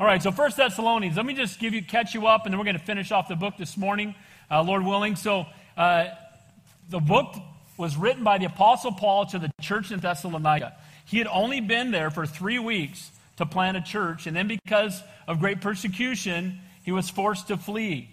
All right, so First Thessalonians. Let me just give you, catch you up, and then we're going to finish off the book this morning, uh, Lord willing. So, uh, the book was written by the Apostle Paul to the church in Thessalonica. He had only been there for three weeks to plant a church, and then because of great persecution, he was forced to flee.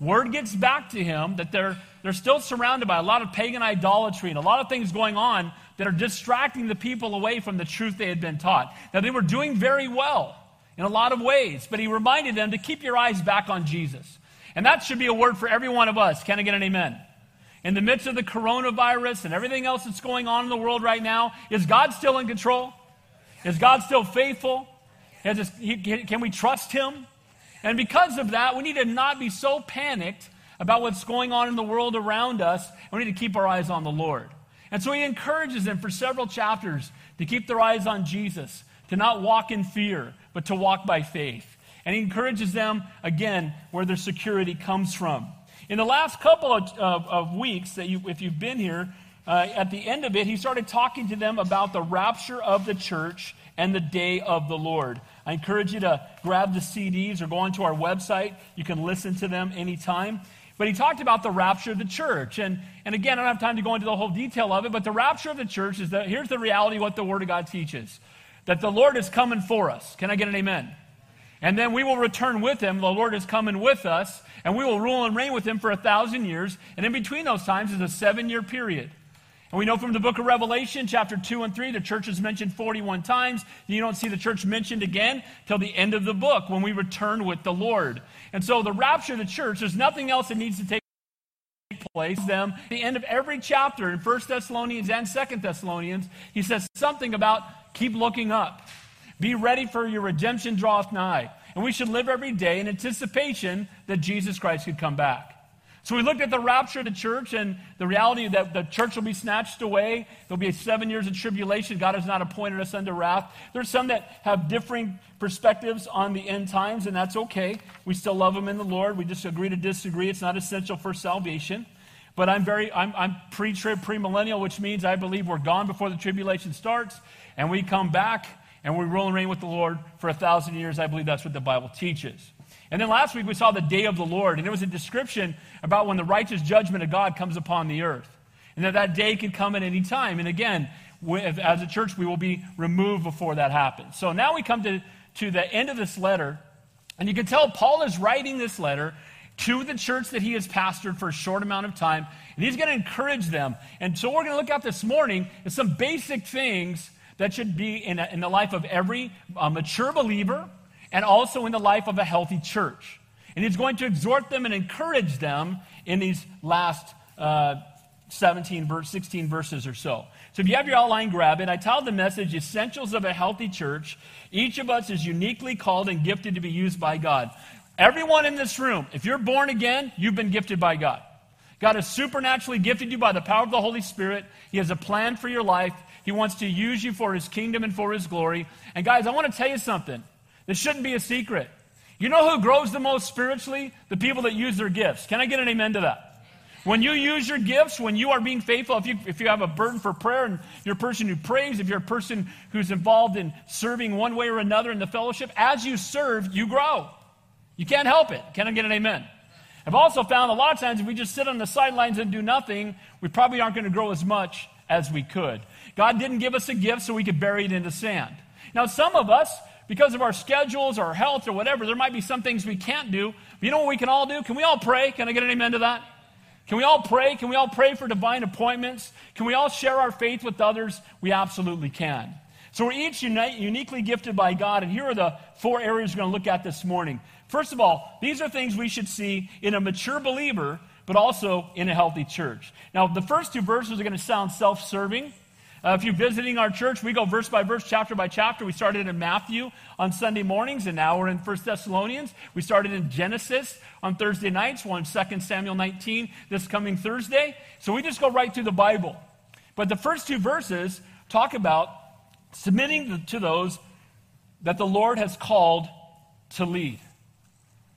Word gets back to him that they're, they're still surrounded by a lot of pagan idolatry and a lot of things going on that are distracting the people away from the truth they had been taught. Now, they were doing very well in a lot of ways, but he reminded them to keep your eyes back on Jesus. And that should be a word for every one of us. Can I get an amen? In the midst of the coronavirus and everything else that's going on in the world right now, is God still in control? Is God still faithful? This, can we trust Him? And because of that, we need to not be so panicked about what's going on in the world around us. We need to keep our eyes on the Lord. And so he encourages them for several chapters to keep their eyes on Jesus, to not walk in fear, but to walk by faith. And he encourages them, again, where their security comes from. In the last couple of, of, of weeks, that you, if you've been here, uh, at the end of it, he started talking to them about the rapture of the church and the day of the Lord. I encourage you to grab the CDs or go onto our website. You can listen to them anytime. But he talked about the rapture of the church. And, and again, I don't have time to go into the whole detail of it, but the rapture of the church is that here's the reality what the Word of God teaches that the Lord is coming for us. Can I get an amen? And then we will return with him. The Lord is coming with us, and we will rule and reign with him for a thousand years. And in between those times is a seven year period. And we know from the book of Revelation, chapter 2 and 3, the church is mentioned 41 times. You don't see the church mentioned again till the end of the book when we return with the Lord. And so the rapture of the church, there's nothing else that needs to take place. Them, the end of every chapter in 1 Thessalonians and 2 Thessalonians, he says something about keep looking up. Be ready for your redemption draweth nigh. And we should live every day in anticipation that Jesus Christ could come back. So we looked at the rapture of the church and the reality that the church will be snatched away. There'll be seven years of tribulation. God has not appointed us unto wrath. There's some that have differing perspectives on the end times, and that's okay. We still love them in the Lord. We just agree to disagree. It's not essential for salvation. But I'm very, I'm, I'm pre-trib, premillennial, which means I believe we're gone before the tribulation starts, and we come back and we rule and reign with the Lord for a thousand years. I believe that's what the Bible teaches. And then last week we saw the day of the Lord, and it was a description about when the righteous judgment of God comes upon the earth. And that that day could come at any time. And again, as a church, we will be removed before that happens. So now we come to, to the end of this letter, and you can tell Paul is writing this letter to the church that he has pastored for a short amount of time, and he's going to encourage them. And so, we're going to look at this morning is some basic things that should be in, a, in the life of every uh, mature believer and also in the life of a healthy church. And he's going to exhort them and encourage them in these last uh, 17, verse, 16 verses or so. So if you have your outline, grab it. I titled the message Essentials of a Healthy Church. Each of us is uniquely called and gifted to be used by God. Everyone in this room, if you're born again, you've been gifted by God. God has supernaturally gifted you by the power of the Holy Spirit. He has a plan for your life. He wants to use you for His kingdom and for His glory. And guys, I want to tell you something. This shouldn't be a secret. You know who grows the most spiritually? The people that use their gifts. Can I get an amen to that? When you use your gifts, when you are being faithful, if you, if you have a burden for prayer and you're a person who prays, if you're a person who's involved in serving one way or another in the fellowship, as you serve, you grow. You can't help it. Can I get an amen? I've also found a lot of times if we just sit on the sidelines and do nothing, we probably aren't going to grow as much as we could. God didn't give us a gift so we could bury it in the sand. Now, some of us, because of our schedules or our health or whatever, there might be some things we can't do. But you know what we can all do? Can we all pray? Can I get an amen to that? Can we all pray? Can we all pray for divine appointments? Can we all share our faith with others? We absolutely can. So we're each uni- uniquely gifted by God, and here are the four areas we're going to look at this morning. First of all, these are things we should see in a mature believer, but also in a healthy church. Now, the first two verses are going to sound self serving. Uh, if you're visiting our church, we go verse by verse, chapter by chapter. We started in Matthew on Sunday mornings, and now we're in 1 Thessalonians. We started in Genesis on Thursday nights. We're on 2 Samuel 19 this coming Thursday. So we just go right through the Bible. But the first two verses talk about submitting to those that the Lord has called to lead.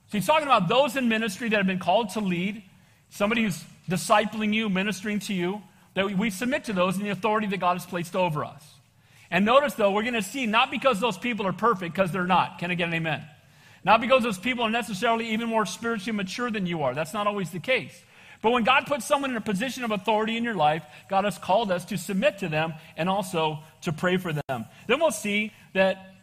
So he's talking about those in ministry that have been called to lead, somebody who's discipling you, ministering to you that we submit to those in the authority that God has placed over us. And notice, though, we're going to see not because those people are perfect, because they're not. Can I get an amen? Not because those people are necessarily even more spiritually mature than you are. That's not always the case. But when God puts someone in a position of authority in your life, God has called us to submit to them and also to pray for them. Then we'll see that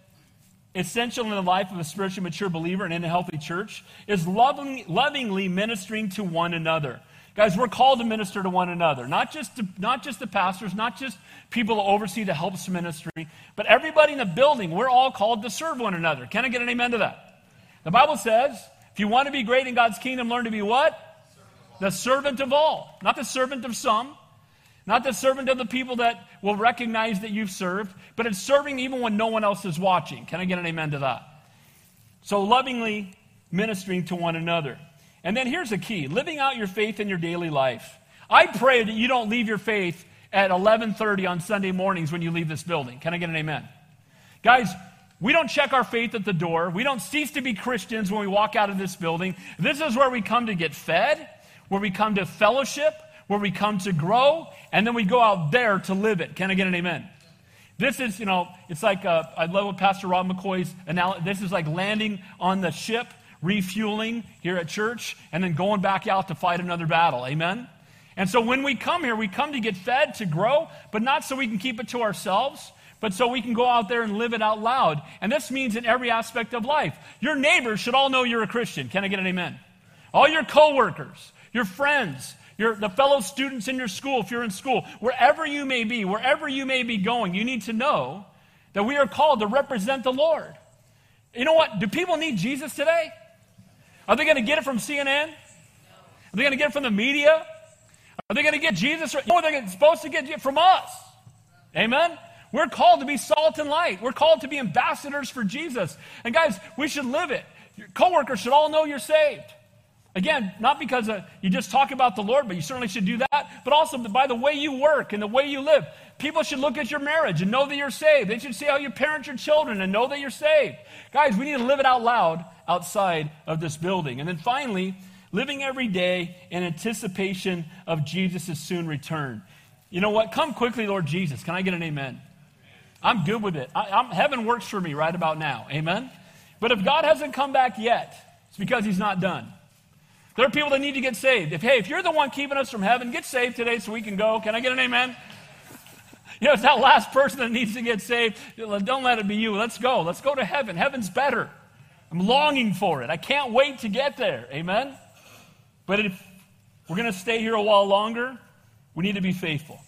essential in the life of a spiritually mature believer and in a healthy church is loving, lovingly ministering to one another. Guys, we're called to minister to one another, not just, to, not just the pastors, not just people to oversee the helps ministry, but everybody in the building. We're all called to serve one another. Can I get an amen to that? The Bible says, if you want to be great in God's kingdom, learn to be what? The servant of all. Not the servant of some, not the servant of the people that will recognize that you've served, but it's serving even when no one else is watching. Can I get an amen to that? So lovingly ministering to one another. And then here's the key living out your faith in your daily life. I pray that you don't leave your faith at 11:30 on Sunday mornings when you leave this building. Can I get an amen? Guys, we don't check our faith at the door. We don't cease to be Christians when we walk out of this building. This is where we come to get fed, where we come to fellowship, where we come to grow, and then we go out there to live it. Can I get an amen? This is, you know, it's like, uh, I love what Pastor Rob McCoy's analogy, this is like landing on the ship refueling here at church, and then going back out to fight another battle. Amen? And so when we come here, we come to get fed, to grow, but not so we can keep it to ourselves, but so we can go out there and live it out loud. And this means in every aspect of life. Your neighbors should all know you're a Christian. Can I get an amen? All your coworkers, your friends, your, the fellow students in your school, if you're in school, wherever you may be, wherever you may be going, you need to know that we are called to represent the Lord. You know what? Do people need Jesus today? Are they going to get it from CNN? Are they going to get it from the media? Are they going to get Jesus? No, they're supposed to get it from us. Amen? We're called to be salt and light. We're called to be ambassadors for Jesus. And guys, we should live it. Your coworkers should all know you're saved. Again, not because uh, you just talk about the Lord, but you certainly should do that, but also by the way you work and the way you live. People should look at your marriage and know that you're saved. They should see how you parent your children and know that you're saved. Guys, we need to live it out loud outside of this building. And then finally, living every day in anticipation of Jesus' soon return. You know what? Come quickly, Lord Jesus. Can I get an amen? I'm good with it. I, heaven works for me right about now. Amen? But if God hasn't come back yet, it's because he's not done. There are people that need to get saved. If, hey, if you're the one keeping us from heaven, get saved today so we can go. Can I get an amen? You know, it's that last person that needs to get saved. Don't let it be you. Let's go. Let's go to heaven. Heaven's better. I'm longing for it. I can't wait to get there. Amen? But if we're going to stay here a while longer, we need to be faithful.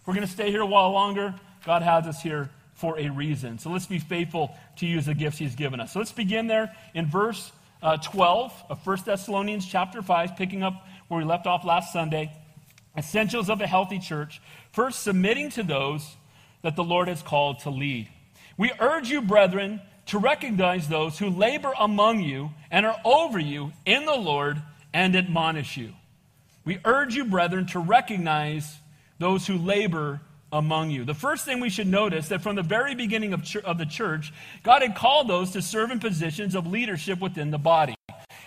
If we're going to stay here a while longer, God has us here for a reason. So let's be faithful to use the gifts He's given us. So let's begin there in verse uh, 12 of 1 Thessalonians chapter 5, picking up where we left off last Sunday. Essentials of a healthy church. First, submitting to those that the Lord has called to lead. We urge you, brethren, to recognize those who labor among you and are over you in the Lord and admonish you. We urge you, brethren, to recognize those who labor among you. The first thing we should notice that from the very beginning of, ch- of the church, God had called those to serve in positions of leadership within the body.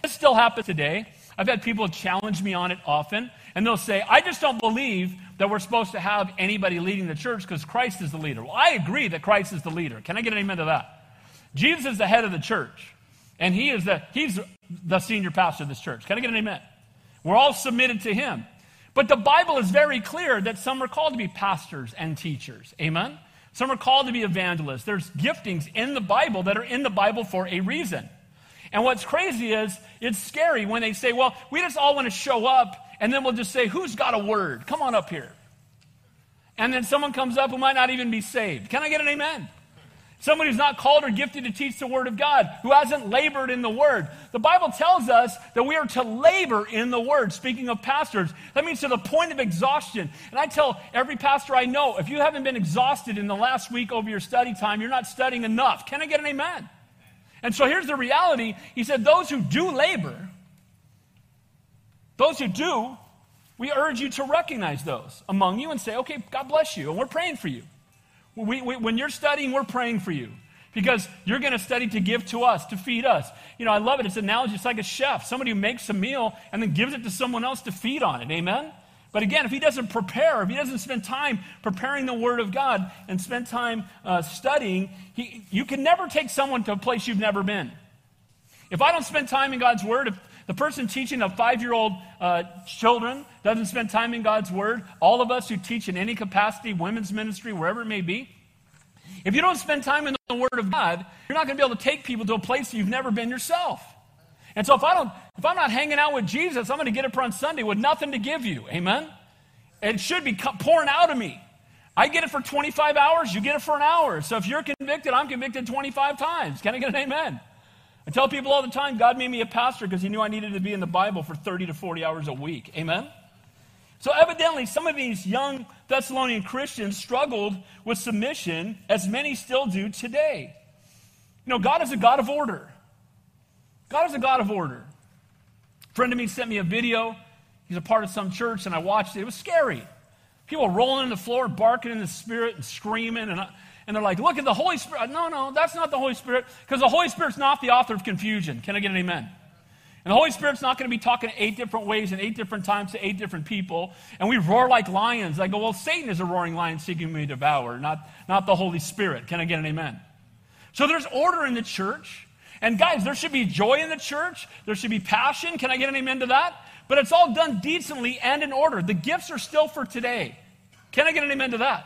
This still happens today. I've had people challenge me on it often, and they'll say, I just don't believe that we're supposed to have anybody leading the church because Christ is the leader. Well, I agree that Christ is the leader. Can I get an amen to that? Jesus is the head of the church, and he is the, he's the senior pastor of this church. Can I get an amen? We're all submitted to him. But the Bible is very clear that some are called to be pastors and teachers. Amen? Some are called to be evangelists. There's giftings in the Bible that are in the Bible for a reason. And what's crazy is it's scary when they say, well, we just all want to show up and then we'll just say, who's got a word? Come on up here. And then someone comes up who might not even be saved. Can I get an amen? Somebody who's not called or gifted to teach the Word of God, who hasn't labored in the Word. The Bible tells us that we are to labor in the Word. Speaking of pastors, that means to the point of exhaustion. And I tell every pastor I know, if you haven't been exhausted in the last week over your study time, you're not studying enough. Can I get an amen? And so here's the reality. He said, Those who do labor, those who do, we urge you to recognize those among you and say, Okay, God bless you, and we're praying for you. We, we, when you're studying, we're praying for you because you're going to study to give to us, to feed us. You know, I love it. It's an analogy. It's like a chef, somebody who makes a meal and then gives it to someone else to feed on it. Amen? But again, if he doesn't prepare, if he doesn't spend time preparing the Word of God and spend time uh, studying, he, you can never take someone to a place you've never been. If I don't spend time in God's Word, if the person teaching the five year old uh, children doesn't spend time in God's Word, all of us who teach in any capacity, women's ministry, wherever it may be, if you don't spend time in the Word of God, you're not going to be able to take people to a place you've never been yourself. And so if I don't, if I'm not hanging out with Jesus, I'm going to get up on Sunday with nothing to give you. Amen. It should be pouring out of me. I get it for 25 hours, you get it for an hour. So if you're convicted, I'm convicted 25 times. Can I get an amen? I tell people all the time, God made me a pastor because he knew I needed to be in the Bible for 30 to 40 hours a week. Amen? So evidently, some of these young Thessalonian Christians struggled with submission, as many still do today. You know, God is a God of order. God is a God of order. A friend of me sent me a video. He's a part of some church, and I watched it. It was scary. People rolling on the floor, barking in the spirit, and screaming. And, uh, and they're like, look at the Holy Spirit. No, no, that's not the Holy Spirit, because the Holy Spirit's not the author of confusion. Can I get an amen? And the Holy Spirit's not going to be talking eight different ways and eight different times to eight different people. And we roar like lions. I go, well, Satan is a roaring lion seeking me to devour, not, not the Holy Spirit. Can I get an amen? So there's order in the church. And guys, there should be joy in the church. There should be passion. Can I get an amen to that? But it's all done decently and in order. The gifts are still for today. Can I get an amen to that?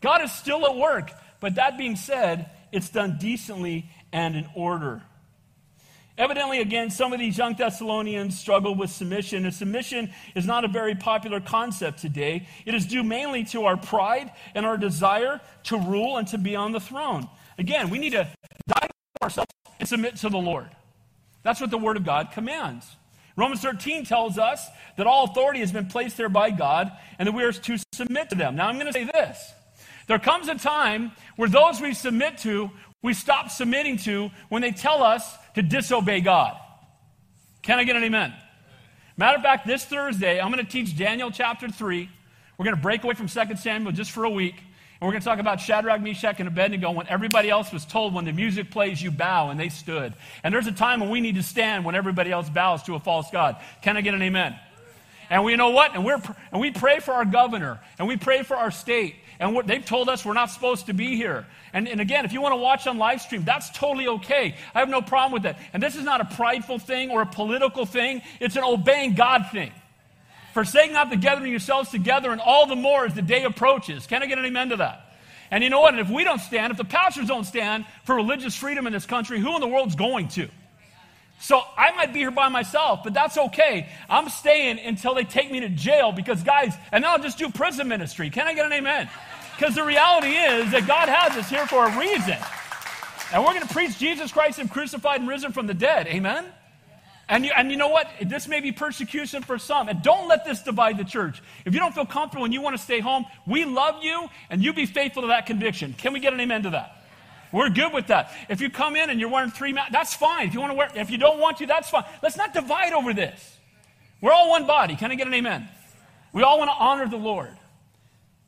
God is still at work. But that being said, it's done decently and in order. Evidently, again, some of these young Thessalonians struggle with submission, and submission is not a very popular concept today. It is due mainly to our pride and our desire to rule and to be on the throne. Again, we need to die to ourselves and submit to the Lord. That's what the Word of God commands. Romans 13 tells us that all authority has been placed there by God and that we are to submit to them. Now, I'm going to say this. There comes a time where those we submit to, we stop submitting to when they tell us to disobey God. Can I get an amen? Matter of fact, this Thursday, I'm going to teach Daniel chapter 3. We're going to break away from 2 Samuel just for a week. And we're going to talk about Shadrach, Meshach, and Abednego when everybody else was told when the music plays, you bow, and they stood. And there's a time when we need to stand when everybody else bows to a false God. Can I get an amen? And we know what? And, we're, and we pray for our governor, and we pray for our state. And they've told us we're not supposed to be here. And, and again, if you want to watch on live stream, that's totally okay. I have no problem with that. And this is not a prideful thing or a political thing, it's an obeying God thing. Forsake not the gathering yourselves together, and all the more as the day approaches. Can I get an amen to that? And you know what? And if we don't stand, if the pastors don't stand for religious freedom in this country, who in the world's going to? So I might be here by myself, but that's okay. I'm staying until they take me to jail because, guys, and then I'll just do prison ministry. Can I get an amen? Because the reality is that God has us here for a reason. And we're going to preach Jesus Christ and crucified and risen from the dead. Amen? And you, and you know what? This may be persecution for some. And don't let this divide the church. If you don't feel comfortable and you want to stay home, we love you and you be faithful to that conviction. Can we get an amen to that? We're good with that. If you come in and you're wearing three masks, that's fine. If you want to wear, if you don't want to, that's fine. Let's not divide over this. We're all one body. Can I get an amen? We all want to honor the Lord.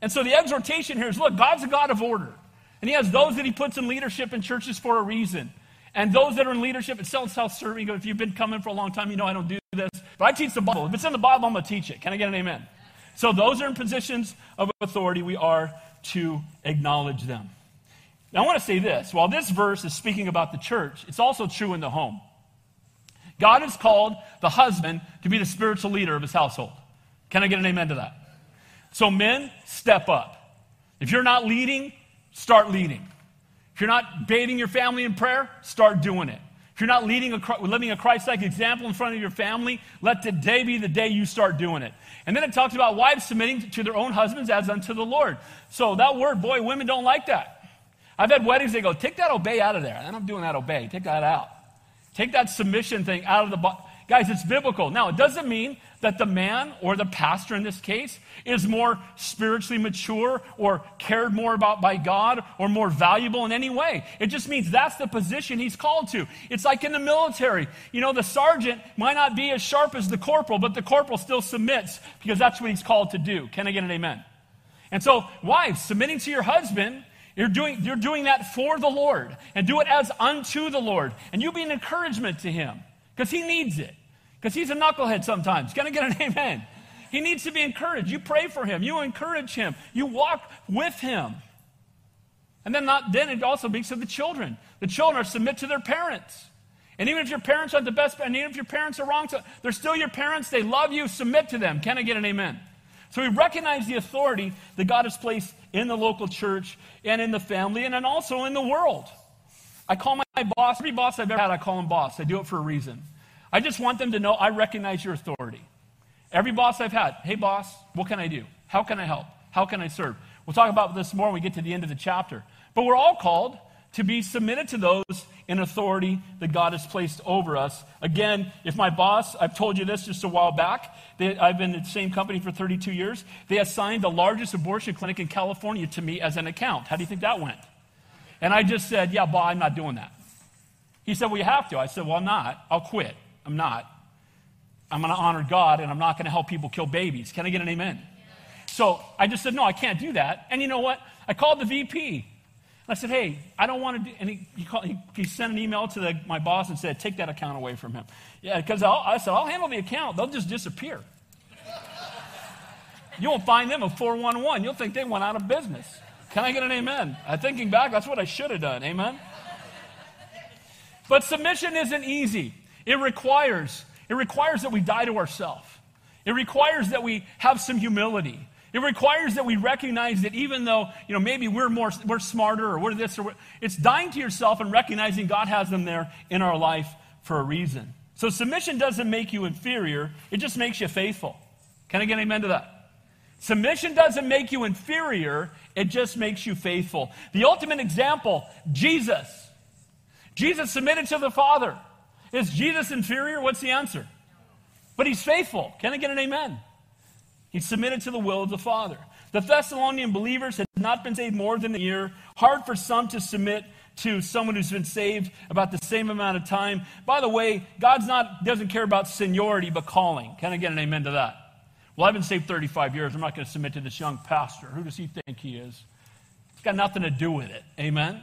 And so the exhortation here is look, God's a God of order. And He has those that He puts in leadership in churches for a reason. And those that are in leadership, it's self serving. If you've been coming for a long time, you know I don't do this. But I teach the Bible. If it's in the Bible, I'm going to teach it. Can I get an amen? So those are in positions of authority. We are to acknowledge them. Now, I want to say this. While this verse is speaking about the church, it's also true in the home. God has called the husband to be the spiritual leader of his household. Can I get an amen to that? So, men, step up. If you're not leading, start leading. If you're not bathing your family in prayer, start doing it. If you're not leading a, living a Christ like example in front of your family, let today be the day you start doing it. And then it talks about wives submitting to their own husbands as unto the Lord. So that word, boy, women don't like that. I've had weddings, they go, take that obey out of there. And I'm doing that obey. Take that out. Take that submission thing out of the. Bo- Guys, it's biblical. Now, it doesn't mean that the man or the pastor in this case is more spiritually mature or cared more about by God or more valuable in any way. It just means that's the position he's called to. It's like in the military. You know, the sergeant might not be as sharp as the corporal, but the corporal still submits because that's what he's called to do. Can I get an amen? And so, wives, submitting to your husband you're doing, you're doing that for the Lord and do it as unto the Lord. And you be an encouragement to him because he needs it. Because he's a knucklehead sometimes. Can I get an amen? He needs to be encouraged. You pray for him, you encourage him, you walk with him. And then, not, then it also speaks to the children. The children are submit to their parents. And even if your parents aren't the best, and even if your parents are wrong, they're still your parents. They love you. Submit to them. Can I get an amen? So we recognize the authority that God has placed in the local church and in the family and then also in the world. I call my boss, every boss I've ever had, I call him boss. I do it for a reason. I just want them to know I recognize your authority. Every boss I've had, hey boss, what can I do? How can I help? How can I serve? We'll talk about this more when we get to the end of the chapter. But we're all called to be submitted to those in authority that God has placed over us. Again, if my boss, I've told you this just a while back, they, I've been in the same company for 32 years, they assigned the largest abortion clinic in California to me as an account. How do you think that went? And I just said, Yeah, Bob, I'm not doing that. He said, Well, you have to. I said, Well, I'm not. I'll quit. I'm not. I'm going to honor God and I'm not going to help people kill babies. Can I get an amen? So I just said, No, I can't do that. And you know what? I called the VP. I said, hey, I don't want to do, and he, he, called, he, he sent an email to the, my boss and said, take that account away from him. Yeah, because I said, I'll handle the account. They'll just disappear. you won't find them a 411. You'll think they went out of business. Can I get an amen? I'm thinking back, that's what I should have done. Amen? But submission isn't easy. It requires, it requires that we die to ourselves. It requires that we have some humility. It requires that we recognize that even though, you know, maybe we're more, we're smarter or we're this or we're, it's dying to yourself and recognizing God has them there in our life for a reason. So submission doesn't make you inferior, it just makes you faithful. Can I get an amen to that? Submission doesn't make you inferior, it just makes you faithful. The ultimate example, Jesus. Jesus submitted to the Father. Is Jesus inferior? What's the answer? But he's faithful. Can I get an amen? He submitted to the will of the Father. The Thessalonian believers had not been saved more than a year. Hard for some to submit to someone who's been saved about the same amount of time. By the way, God's not doesn't care about seniority but calling. Can I get an amen to that? Well, I've been saved 35 years. I'm not going to submit to this young pastor. Who does he think he is? It's got nothing to do with it. Amen.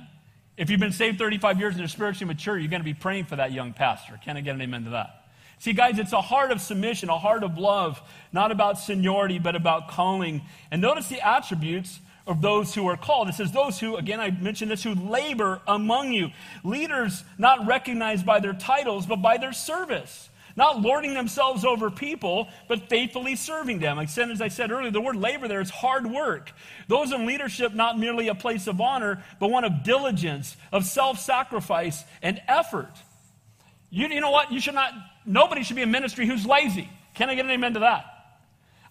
If you've been saved 35 years and you're spiritually mature, you're going to be praying for that young pastor. Can I get an amen to that? See, guys, it's a heart of submission, a heart of love, not about seniority, but about calling. And notice the attributes of those who are called. It says, those who, again, I mentioned this, who labor among you. Leaders not recognized by their titles, but by their service. Not lording themselves over people, but faithfully serving them. Like as I said earlier, the word labor there is hard work. Those in leadership, not merely a place of honor, but one of diligence, of self sacrifice, and effort. You, you know what? You should not, nobody should be in ministry who's lazy. Can I get an amen to that?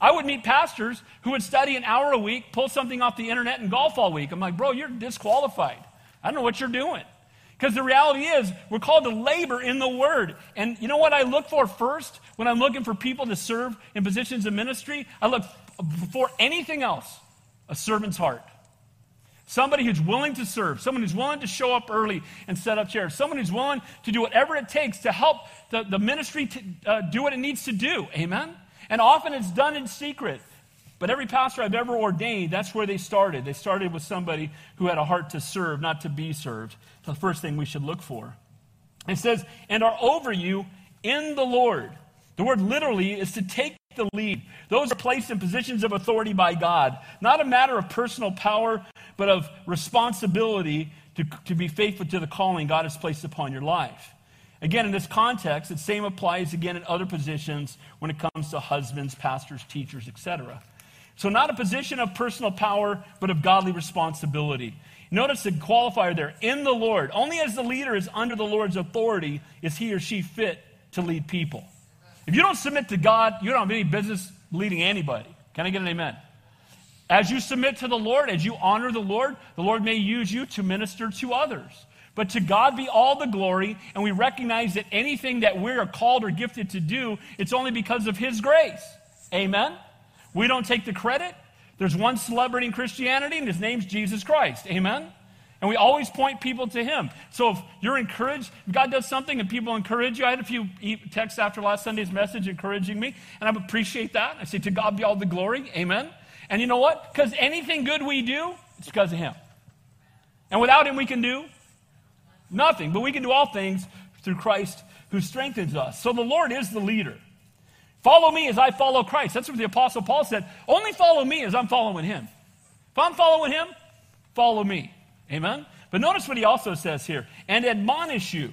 I would meet pastors who would study an hour a week, pull something off the internet, and golf all week. I'm like, bro, you're disqualified. I don't know what you're doing. Because the reality is, we're called to labor in the Word. And you know what I look for first when I'm looking for people to serve in positions of ministry? I look for anything else a servant's heart. Somebody who's willing to serve, someone who's willing to show up early and set up chairs, someone who's willing to do whatever it takes to help the, the ministry to, uh, do what it needs to do. Amen? And often it's done in secret. But every pastor I've ever ordained, that's where they started. They started with somebody who had a heart to serve, not to be served. The first thing we should look for. It says, and are over you in the Lord. The word literally is to take the lead. Those are placed in positions of authority by God. Not a matter of personal power, but of responsibility to, to be faithful to the calling God has placed upon your life. Again, in this context, the same applies again in other positions when it comes to husbands, pastors, teachers, etc. So, not a position of personal power, but of godly responsibility. Notice the qualifier there in the Lord. Only as the leader is under the Lord's authority is he or she fit to lead people. If you don't submit to God, you don't have any business leading anybody. Can I get an amen? As you submit to the Lord, as you honor the Lord, the Lord may use you to minister to others. But to God be all the glory, and we recognize that anything that we are called or gifted to do, it's only because of His grace. Amen? We don't take the credit. There's one celebrity in Christianity, and his name's Jesus Christ. Amen? And we always point people to Him. So if you're encouraged, God does something and people encourage you, I had a few texts after last Sunday's message encouraging me, and I appreciate that. I say, To God be all the glory. Amen. And you know what? Because anything good we do, it's because of Him. And without Him, we can do nothing. But we can do all things through Christ who strengthens us. So the Lord is the leader. Follow me as I follow Christ. That's what the Apostle Paul said. Only follow me as I'm following Him. If I'm following Him, follow me. Amen? But notice what he also says here and admonish you.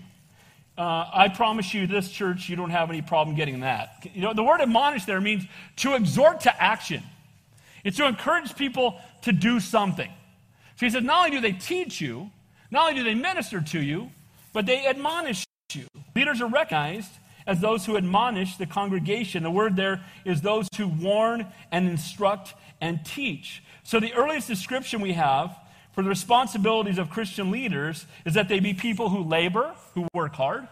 uh, I promise you, this church, you don't have any problem getting that. You know, the word admonish there means to exhort to action. It's to encourage people to do something. So he says, not only do they teach you, not only do they minister to you, but they admonish you. Leaders are recognized as those who admonish the congregation. The word there is those who warn and instruct and teach. So the earliest description we have for the responsibilities of Christian leaders is that they be people who labor, who work hard,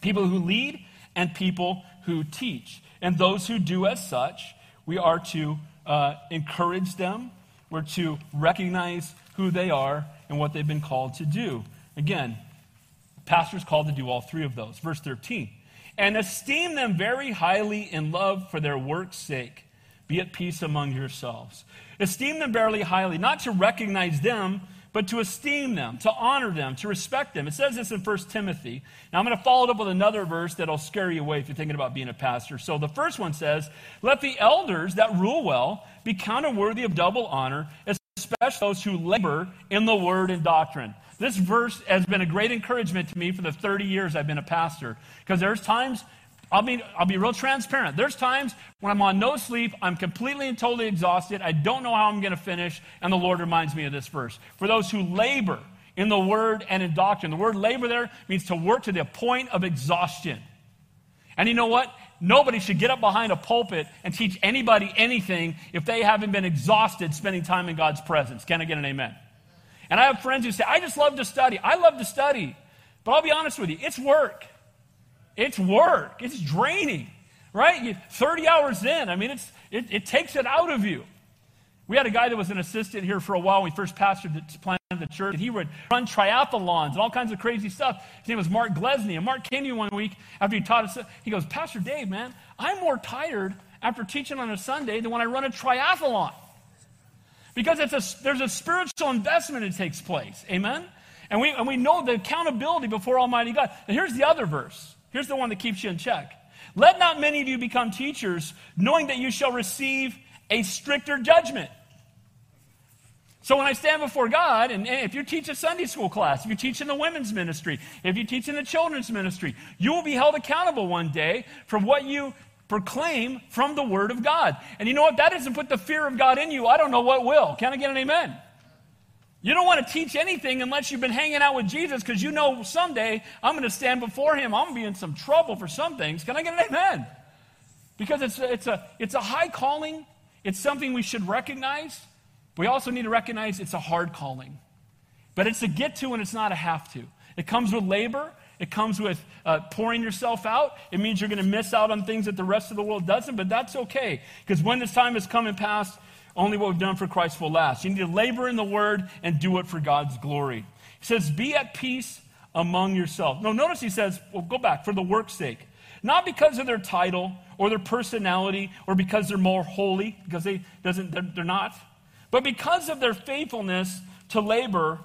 people who lead, and people who teach. And those who do as such, we are to uh, encourage them, we're to recognize who they are and what they've been called to do. Again, pastors called to do all three of those. Verse 13. And esteem them very highly in love for their work's sake. Be at peace among yourselves. Esteem them very highly, not to recognize them, but to esteem them, to honor them, to respect them. It says this in 1 Timothy. Now I'm going to follow it up with another verse that'll scare you away if you're thinking about being a pastor. So the first one says, Let the elders that rule well be counted worthy of double honor, especially those who labor in the word and doctrine. This verse has been a great encouragement to me for the 30 years I've been a pastor. Because there's times I'll be, I'll be real transparent. There's times when I'm on no sleep, I'm completely and totally exhausted, I don't know how I'm going to finish, and the Lord reminds me of this verse. For those who labor in the word and in doctrine, the word labor there means to work to the point of exhaustion. And you know what? Nobody should get up behind a pulpit and teach anybody anything if they haven't been exhausted spending time in God's presence. Can I get an amen? And I have friends who say, I just love to study. I love to study. But I'll be honest with you, it's work. It's work. It's draining, right? You, 30 hours in, I mean, it's, it, it takes it out of you. We had a guy that was an assistant here for a while when we first pastored the, planted the church, and he would run triathlons and all kinds of crazy stuff. His name was Mark Glesney, and Mark came to me one week after he taught us. He goes, Pastor Dave, man, I'm more tired after teaching on a Sunday than when I run a triathlon. Because it's a, there's a spiritual investment that takes place. Amen? And we, and we know the accountability before Almighty God. And here's the other verse. Here's the one that keeps you in check. Let not many of you become teachers, knowing that you shall receive a stricter judgment. So when I stand before God, and if you teach a Sunday school class, if you teach in the women's ministry, if you teach in the children's ministry, you will be held accountable one day for what you proclaim from the Word of God. And you know what? That doesn't put the fear of God in you. I don't know what will. Can I get an amen? You don't want to teach anything unless you've been hanging out with Jesus because you know someday I'm going to stand before him. I'm going to be in some trouble for some things. Can I get an amen? Because it's a, it's a, it's a high calling, it's something we should recognize. We also need to recognize it's a hard calling. But it's a get to and it's not a have to. It comes with labor, it comes with uh, pouring yourself out. It means you're going to miss out on things that the rest of the world doesn't, but that's okay. Because when this time has come and passed, only what we've done for Christ will last. You need to labor in the word and do it for God's glory. He says, Be at peace among yourselves. No, notice he says, well, go back, for the work's sake. Not because of their title or their personality or because they're more holy, because they doesn't they're, they're not, but because of their faithfulness to labor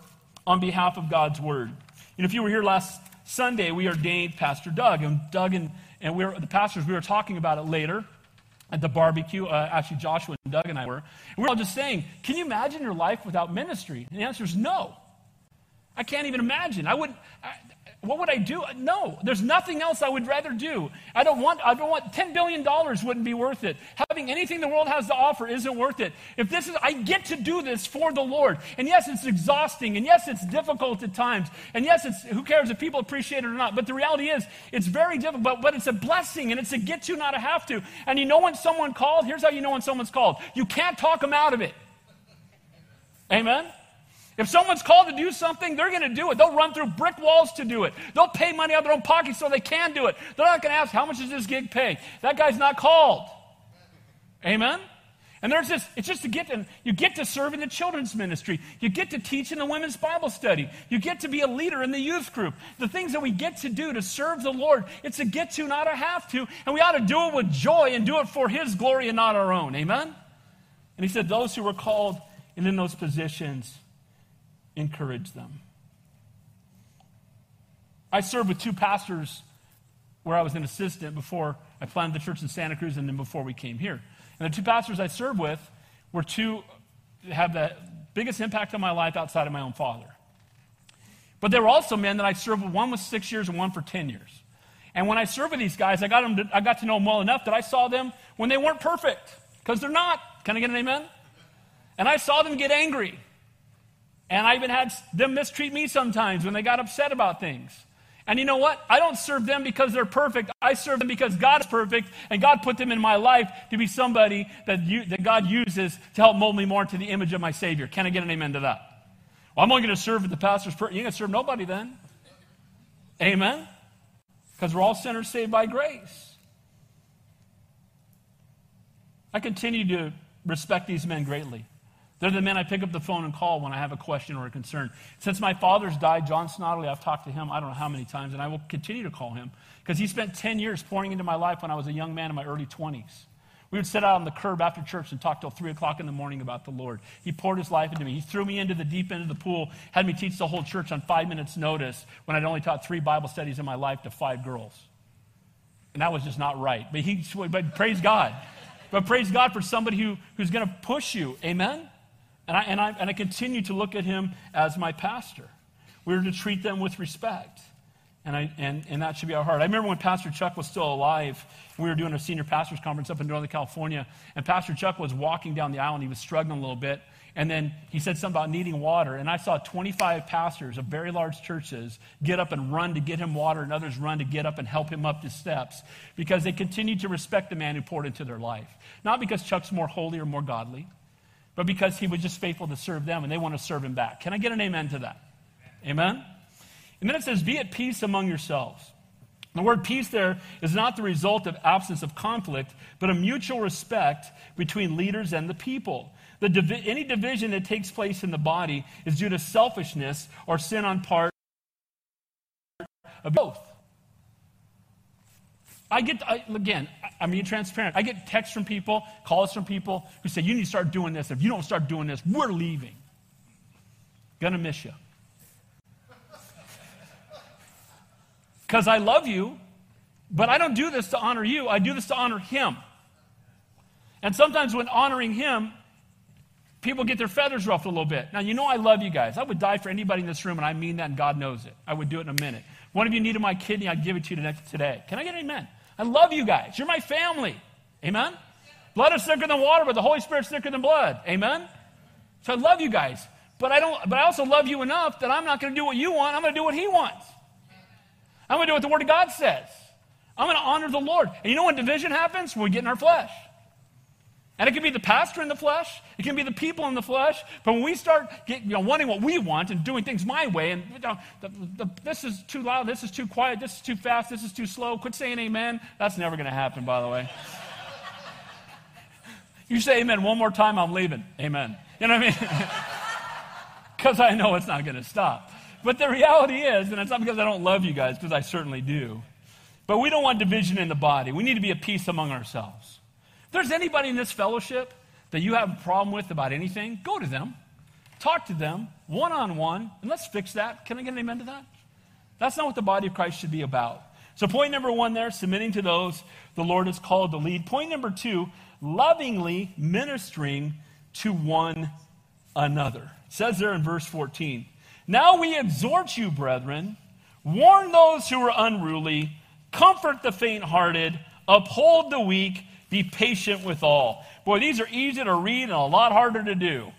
on behalf of God's word. Know, if you were here last Sunday, we ordained Pastor Doug, and Doug and, and we were, the pastors, we were talking about it later at the barbecue. Uh, actually, Joshua and Doug and I were. And we were all just saying, Can you imagine your life without ministry? And the answer is no. I can't even imagine. I would. I, what would I do? No, there's nothing else I would rather do. I don't want, I don't want, $10 billion wouldn't be worth it. Having anything the world has to offer isn't worth it. If this is, I get to do this for the Lord. And yes, it's exhausting. And yes, it's difficult at times. And yes, it's, who cares if people appreciate it or not. But the reality is, it's very difficult, but, but it's a blessing and it's a get to, not a have to. And you know when someone called? Here's how you know when someone's called. You can't talk them out of it. Amen? If someone's called to do something, they're going to do it. They'll run through brick walls to do it. They'll pay money out of their own pocket so they can do it. They're not going to ask, how much does this gig pay? That guy's not called. Amen? And there's this, it's just to get to, you get to serve in the children's ministry. You get to teach in the women's Bible study. You get to be a leader in the youth group. The things that we get to do to serve the Lord, it's a get to, not a have to. And we ought to do it with joy and do it for His glory and not our own. Amen? And He said, those who were called and in those positions, encourage them. I served with two pastors where I was an assistant before I planted the church in Santa Cruz and then before we came here. And the two pastors I served with were two have the biggest impact on my life outside of my own father. But there were also men that I served with. One was six years and one for 10 years. And when I served with these guys, I got, them to, I got to know them well enough that I saw them when they weren't perfect, because they're not. Can I get an amen? And I saw them get angry. And I even had them mistreat me sometimes when they got upset about things. And you know what? I don't serve them because they're perfect. I serve them because God is perfect, and God put them in my life to be somebody that, you, that God uses to help mold me more into the image of my Savior. Can I get an amen to that? Well, I'm only going to serve the pastor's. Per- You're going to serve nobody then. Amen? Because we're all sinners saved by grace. I continue to respect these men greatly. They're the men I pick up the phone and call when I have a question or a concern. Since my father's died, John Snodley, I've talked to him I don't know how many times, and I will continue to call him because he spent 10 years pouring into my life when I was a young man in my early 20s. We would sit out on the curb after church and talk till 3 o'clock in the morning about the Lord. He poured his life into me. He threw me into the deep end of the pool, had me teach the whole church on five minutes' notice when I'd only taught three Bible studies in my life to five girls. And that was just not right. But, he, but praise God. But praise God for somebody who, who's going to push you. Amen? And I, and, I, and I continue to look at him as my pastor. We're to treat them with respect. And, I, and, and that should be our heart. I remember when Pastor Chuck was still alive, we were doing a senior pastors conference up in Northern California, and Pastor Chuck was walking down the aisle and he was struggling a little bit. And then he said something about needing water. And I saw 25 pastors of very large churches get up and run to get him water, and others run to get up and help him up the steps because they continued to respect the man who poured into their life. Not because Chuck's more holy or more godly, but because he was just faithful to serve them and they want to serve him back. Can I get an amen to that? Amen? And then it says, Be at peace among yourselves. The word peace there is not the result of absence of conflict, but a mutual respect between leaders and the people. The divi- any division that takes place in the body is due to selfishness or sin on part of both. I get, I, again, I'm being transparent. I get texts from people, calls from people who say, You need to start doing this. If you don't start doing this, we're leaving. Gonna miss you. Because I love you, but I don't do this to honor you. I do this to honor Him. And sometimes when honoring Him, people get their feathers ruffled a little bit. Now, you know I love you guys. I would die for anybody in this room, and I mean that, and God knows it. I would do it in a minute. One of you needed my kidney, I'd give it to you today. Can I get an amen? I love you guys. You're my family. Amen? Blood is thicker than water, but the Holy Spirit's thicker than blood. Amen? So I love you guys. But I don't but I also love you enough that I'm not going to do what you want. I'm going to do what he wants. I'm going to do what the Word of God says. I'm going to honor the Lord. And you know when division happens? When we get in our flesh. And it can be the pastor in the flesh, it can be the people in the flesh. But when we start get, you know, wanting what we want and doing things my way, and you know, the, the, this is too loud, this is too quiet, this is too fast, this is too slow, quit saying amen. That's never going to happen, by the way. you say amen one more time, I'm leaving. Amen. You know what I mean? Because I know it's not going to stop. But the reality is, and it's not because I don't love you guys, because I certainly do, but we don't want division in the body. We need to be at peace among ourselves there's anybody in this fellowship that you have a problem with about anything, go to them. Talk to them one on one, and let's fix that. Can I get an amen to that? That's not what the body of Christ should be about. So, point number one there, submitting to those the Lord has called to lead. Point number two, lovingly ministering to one another. It says there in verse 14 Now we exhort you, brethren, warn those who are unruly, comfort the faint hearted, uphold the weak be patient with all. Boy, these are easy to read and a lot harder to do.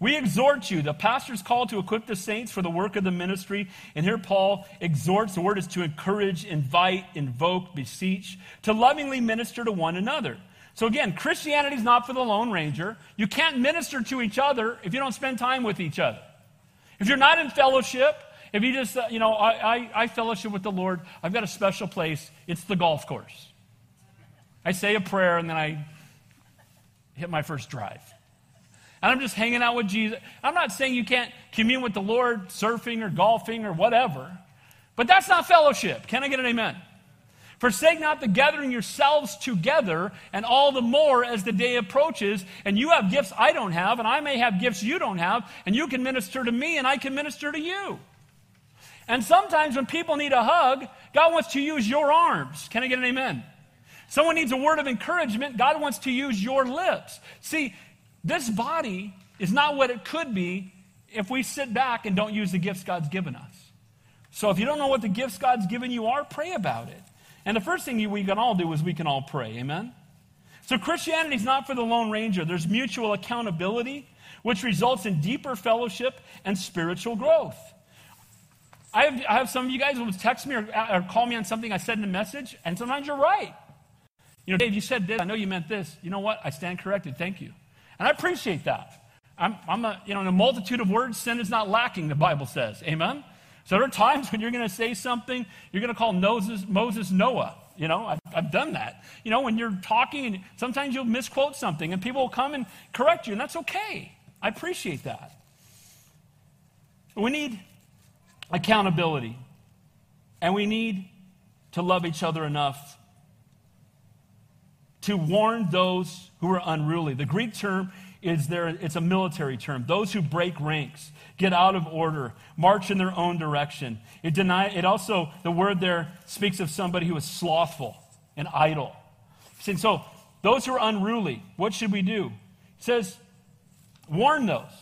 We exhort you, the pastor's called to equip the saints for the work of the ministry. And here Paul exhorts, the word is to encourage, invite, invoke, beseech, to lovingly minister to one another. So again, Christianity is not for the Lone Ranger. You can't minister to each other if you don't spend time with each other. If you're not in fellowship, if you just, uh, you know, I, I, I fellowship with the Lord, I've got a special place. It's the golf course. I say a prayer and then I hit my first drive. And I'm just hanging out with Jesus. I'm not saying you can't commune with the Lord surfing or golfing or whatever, but that's not fellowship. Can I get an amen? Forsake not the gathering yourselves together, and all the more as the day approaches. And you have gifts I don't have, and I may have gifts you don't have, and you can minister to me, and I can minister to you. And sometimes when people need a hug, God wants to use your arms. Can I get an amen? Someone needs a word of encouragement. God wants to use your lips. See, this body is not what it could be if we sit back and don't use the gifts God's given us. So if you don't know what the gifts God's given you are, pray about it. And the first thing we can all do is we can all pray. Amen? So Christianity is not for the Lone Ranger. There's mutual accountability, which results in deeper fellowship and spiritual growth. I have, I have some of you guys who text me or, or call me on something I said in a message, and sometimes you're right. You know, Dave, you said this. I know you meant this. You know what? I stand corrected. Thank you. And I appreciate that. I'm, I'm a, you know, in a multitude of words, sin is not lacking, the Bible says. Amen? So there are times when you're going to say something, you're going to call Moses, Moses Noah. You know, I've, I've, done that. You know, when you're talking, and sometimes you'll misquote something, and people will come and correct you, and that's okay. I appreciate that. We need accountability, and we need to love each other enough to warn those who are unruly. The Greek term is there, it's a military term. Those who break ranks, get out of order, march in their own direction. It, deny, it also, the word there speaks of somebody who is slothful and idle. And so, those who are unruly, what should we do? It says, warn those.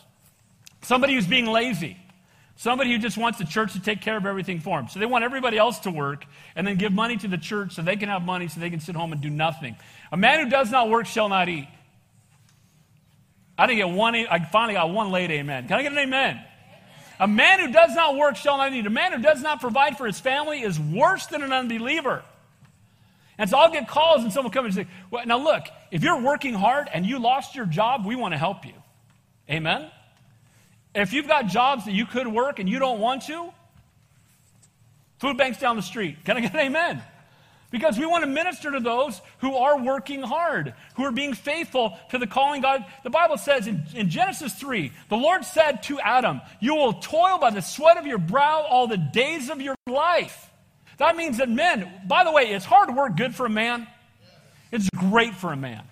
Somebody who's being lazy. Somebody who just wants the church to take care of everything for them. So they want everybody else to work and then give money to the church so they can have money so they can sit home and do nothing. A man who does not work shall not eat. I didn't get one, I finally got one late amen. Can I get an amen? A man who does not work shall not eat. A man who does not provide for his family is worse than an unbeliever. And so I'll get calls and someone will come and say, well, now look, if you're working hard and you lost your job, we want to help you. Amen? If you've got jobs that you could work and you don't want to, food banks down the street. Can I get an amen? Because we want to minister to those who are working hard, who are being faithful to the calling God. The Bible says in, in, Genesis 3, the Lord said to Adam, You will toil by the sweat of your brow all the days of your life. That means that men, by the way, is hard work good for a man? It's great for a man.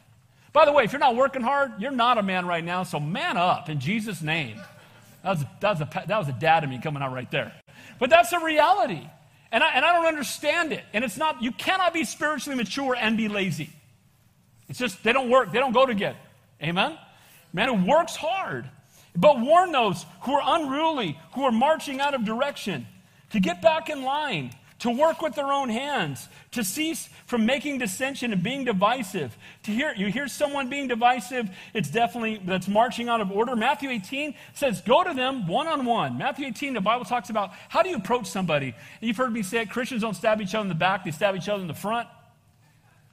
By the way, if you're not working hard, you're not a man right now, so man up in Jesus' name. That was, that was, a, that was a dad of me coming out right there. But that's a reality. And I, and I don't understand it. And it's not, you cannot be spiritually mature and be lazy. It's just, they don't work, they don't go together. Amen? Man who works hard. But warn those who are unruly, who are marching out of direction, to get back in line, to work with their own hands, to cease from making dissension and being divisive. To hear you hear someone being divisive, it's definitely that's marching out of order. Matthew 18 says, "Go to them one on one." Matthew 18, the Bible talks about how do you approach somebody. You've heard me say it, Christians don't stab each other in the back; they stab each other in the front.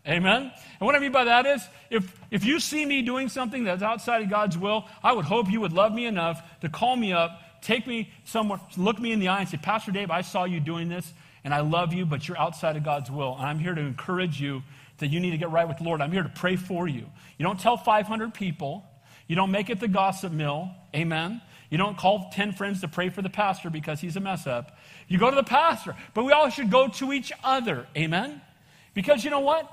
Amen. And what I mean by that is, if if you see me doing something that's outside of God's will, I would hope you would love me enough to call me up, take me somewhere, look me in the eye, and say, "Pastor Dave, I saw you doing this." And I love you, but you're outside of God's will. And I'm here to encourage you that you need to get right with the Lord. I'm here to pray for you. You don't tell 500 people, you don't make it the gossip mill. Amen. You don't call 10 friends to pray for the pastor because he's a mess up. You go to the pastor, but we all should go to each other. Amen. Because you know what?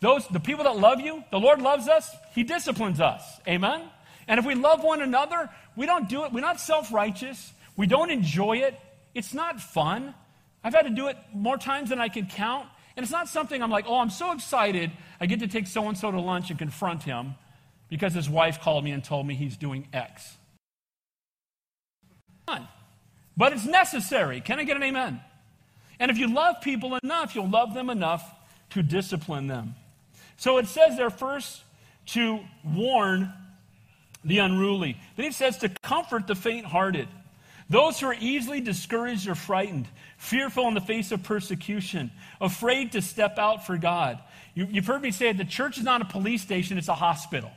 Those the people that love you, the Lord loves us, he disciplines us. Amen. And if we love one another, we don't do it. We're not self-righteous. We don't enjoy it. It's not fun. I've had to do it more times than I can count. And it's not something I'm like, oh, I'm so excited I get to take so and so to lunch and confront him because his wife called me and told me he's doing X. But it's necessary. Can I get an amen? And if you love people enough, you'll love them enough to discipline them. So it says there first to warn the unruly. Then it says to comfort the faint hearted. Those who are easily discouraged or frightened, fearful in the face of persecution, afraid to step out for God. You, have heard me say it, the church is not a police station, it's a hospital.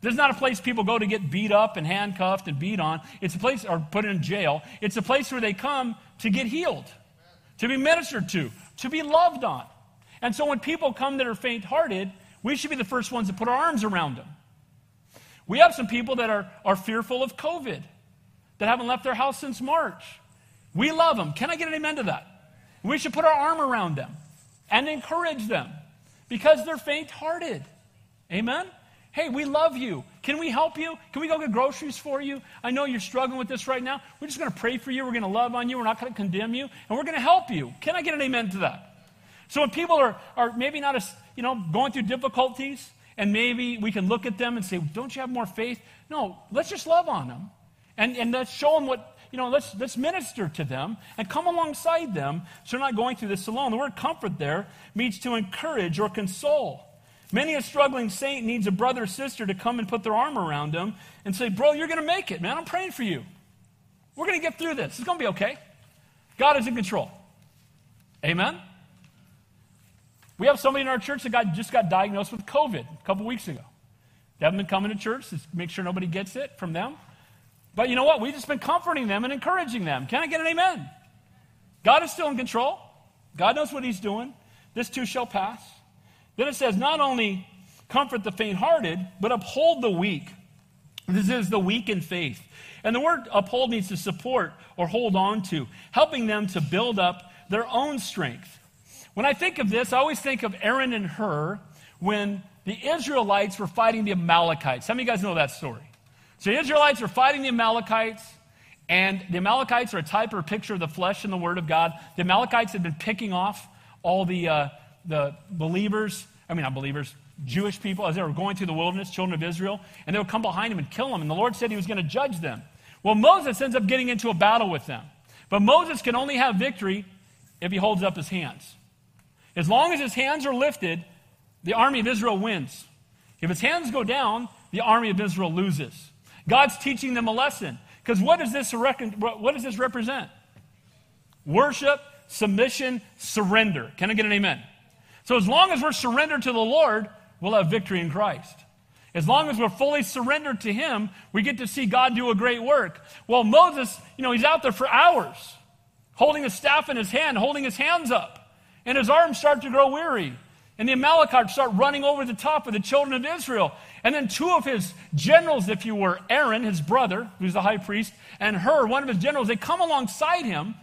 There's not a place people go to get beat up and handcuffed and beat on. It's a place, or put in jail. It's a place where they come to get healed, to be ministered to, to be loved on. And so when people come that are faint hearted, we should be the first ones to put our arms around them. We have some people that are, are fearful of COVID that haven't left their house since March. We love them. Can I get an amen to that? We should put our arm around them and encourage them because they're faint hearted. Amen? Hey, we love you. Can we help you? Can we go get groceries for you? I know you're struggling with this right now. We're just going to pray for you. We're going to love on you. We're not going to condemn you. And we're going to help you. Can I get an amen to that? So when people are, are maybe not as, you know, going through difficulties, and maybe we can look at them and say, don't you have more faith? No, let's just love on them And, and let's show them what, you know, let's, let's minister to them and come alongside them so they're not going through this alone. The word comfort there means to encourage or console. Many a struggling saint needs a brother or sister to come and put their arm around them and say, Bro, you're going to make it, man. I'm praying for you. We're going to get through this. It's going to be okay. God is in control. Amen? We have somebody in our church that got, just got diagnosed with COVID a couple weeks ago. They haven't been coming to church to make sure nobody gets it from them. But you know what? We've just been comforting them and encouraging them. Can I get an amen? God is still in control. God knows what He's doing. This too shall pass. Then it says, not only comfort the faint hearted, but uphold the weak. This is the weak in faith. And the word uphold means to support or hold on to, helping them to build up their own strength. When I think of this, I always think of Aaron and Hur when the Israelites were fighting the Amalekites. How many of you guys know that story? So the Israelites are fighting the Amalekites, and the Amalekites are a type or picture of the flesh and the Word of God. The Amalekites had been picking off all the, uh, the believers, I mean, not believers, Jewish people as they were going through the wilderness, children of Israel, and they would come behind them and kill them. And the Lord said he was going to judge them. Well, Moses ends up getting into a battle with them. But Moses can only have victory if he holds up his hands. As long as his hands are lifted, the army of Israel wins. If his hands go down, the army of Israel loses. God's teaching them a lesson. Because what, does this what does this represent? Worship, submission, surrender. Can I get an amen? So as long as we're surrendered to the Lord, we'll have victory in Christ. As long as we're fully surrendered to Him, we get to see God do a great work. Well, Moses, you know, he's out there for hours, holding a staff in his hand, holding his hands up, and his arms start to grow weary. And the Amalekites start running over the top of the children of Israel. And then two of his generals, if you were, Aaron, his brother, who's the high priest, and Hur, one of his generals, they come alongside him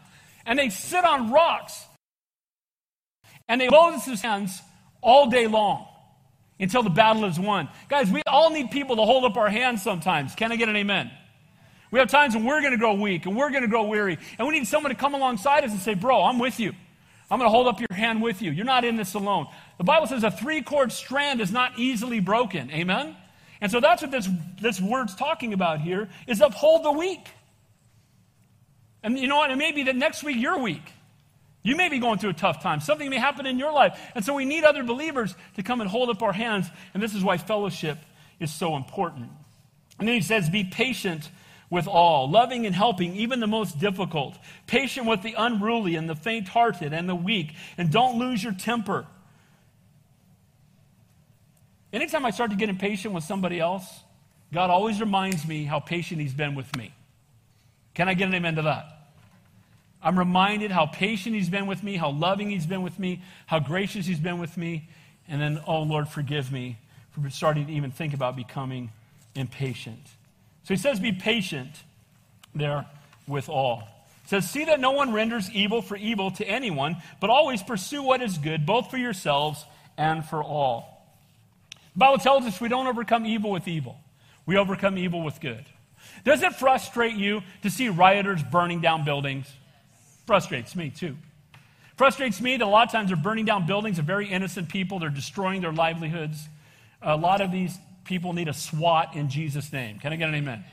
and they sit on rocks. And they Moses' hands all day long until the battle is won. Guys, we all need people to hold up our hands sometimes. Can I get an amen? We have times when we're going to grow weak and we're going to grow weary. And we need someone to come alongside us and say, Bro, I'm with you. I'm going to hold up your hand with you. You're not in this alone. The Bible says a three cord strand is not easily broken. Amen? And so that's what this, this word's talking about here is uphold the weak. And you know what? It may be that next week you're weak. You may be going through a tough time. Something may happen in your life. And so we need other believers to come and hold up our hands. And this is why fellowship is so important. And then he says, Be patient with all, loving and helping even the most difficult, patient with the unruly and the faint hearted and the weak, and don't lose your temper. Anytime I start to get impatient with somebody else, God always reminds me how patient He's been with me. Can I get an amen to that? I'm reminded how patient He's been with me, how loving He's been with me, how gracious He's been with me, and then, oh Lord, forgive me for starting to even think about becoming impatient. So he says, Be patient there with all. He says, See that no one renders evil for evil to anyone, but always pursue what is good, both for yourselves and for all. The Bible tells us we don't overcome evil with evil, we overcome evil with good. Does it frustrate you to see rioters burning down buildings? Frustrates me too. Frustrates me that a lot of times they're burning down buildings of very innocent people, they're destroying their livelihoods. A lot of these people need a SWAT in Jesus' name. Can I get an amen?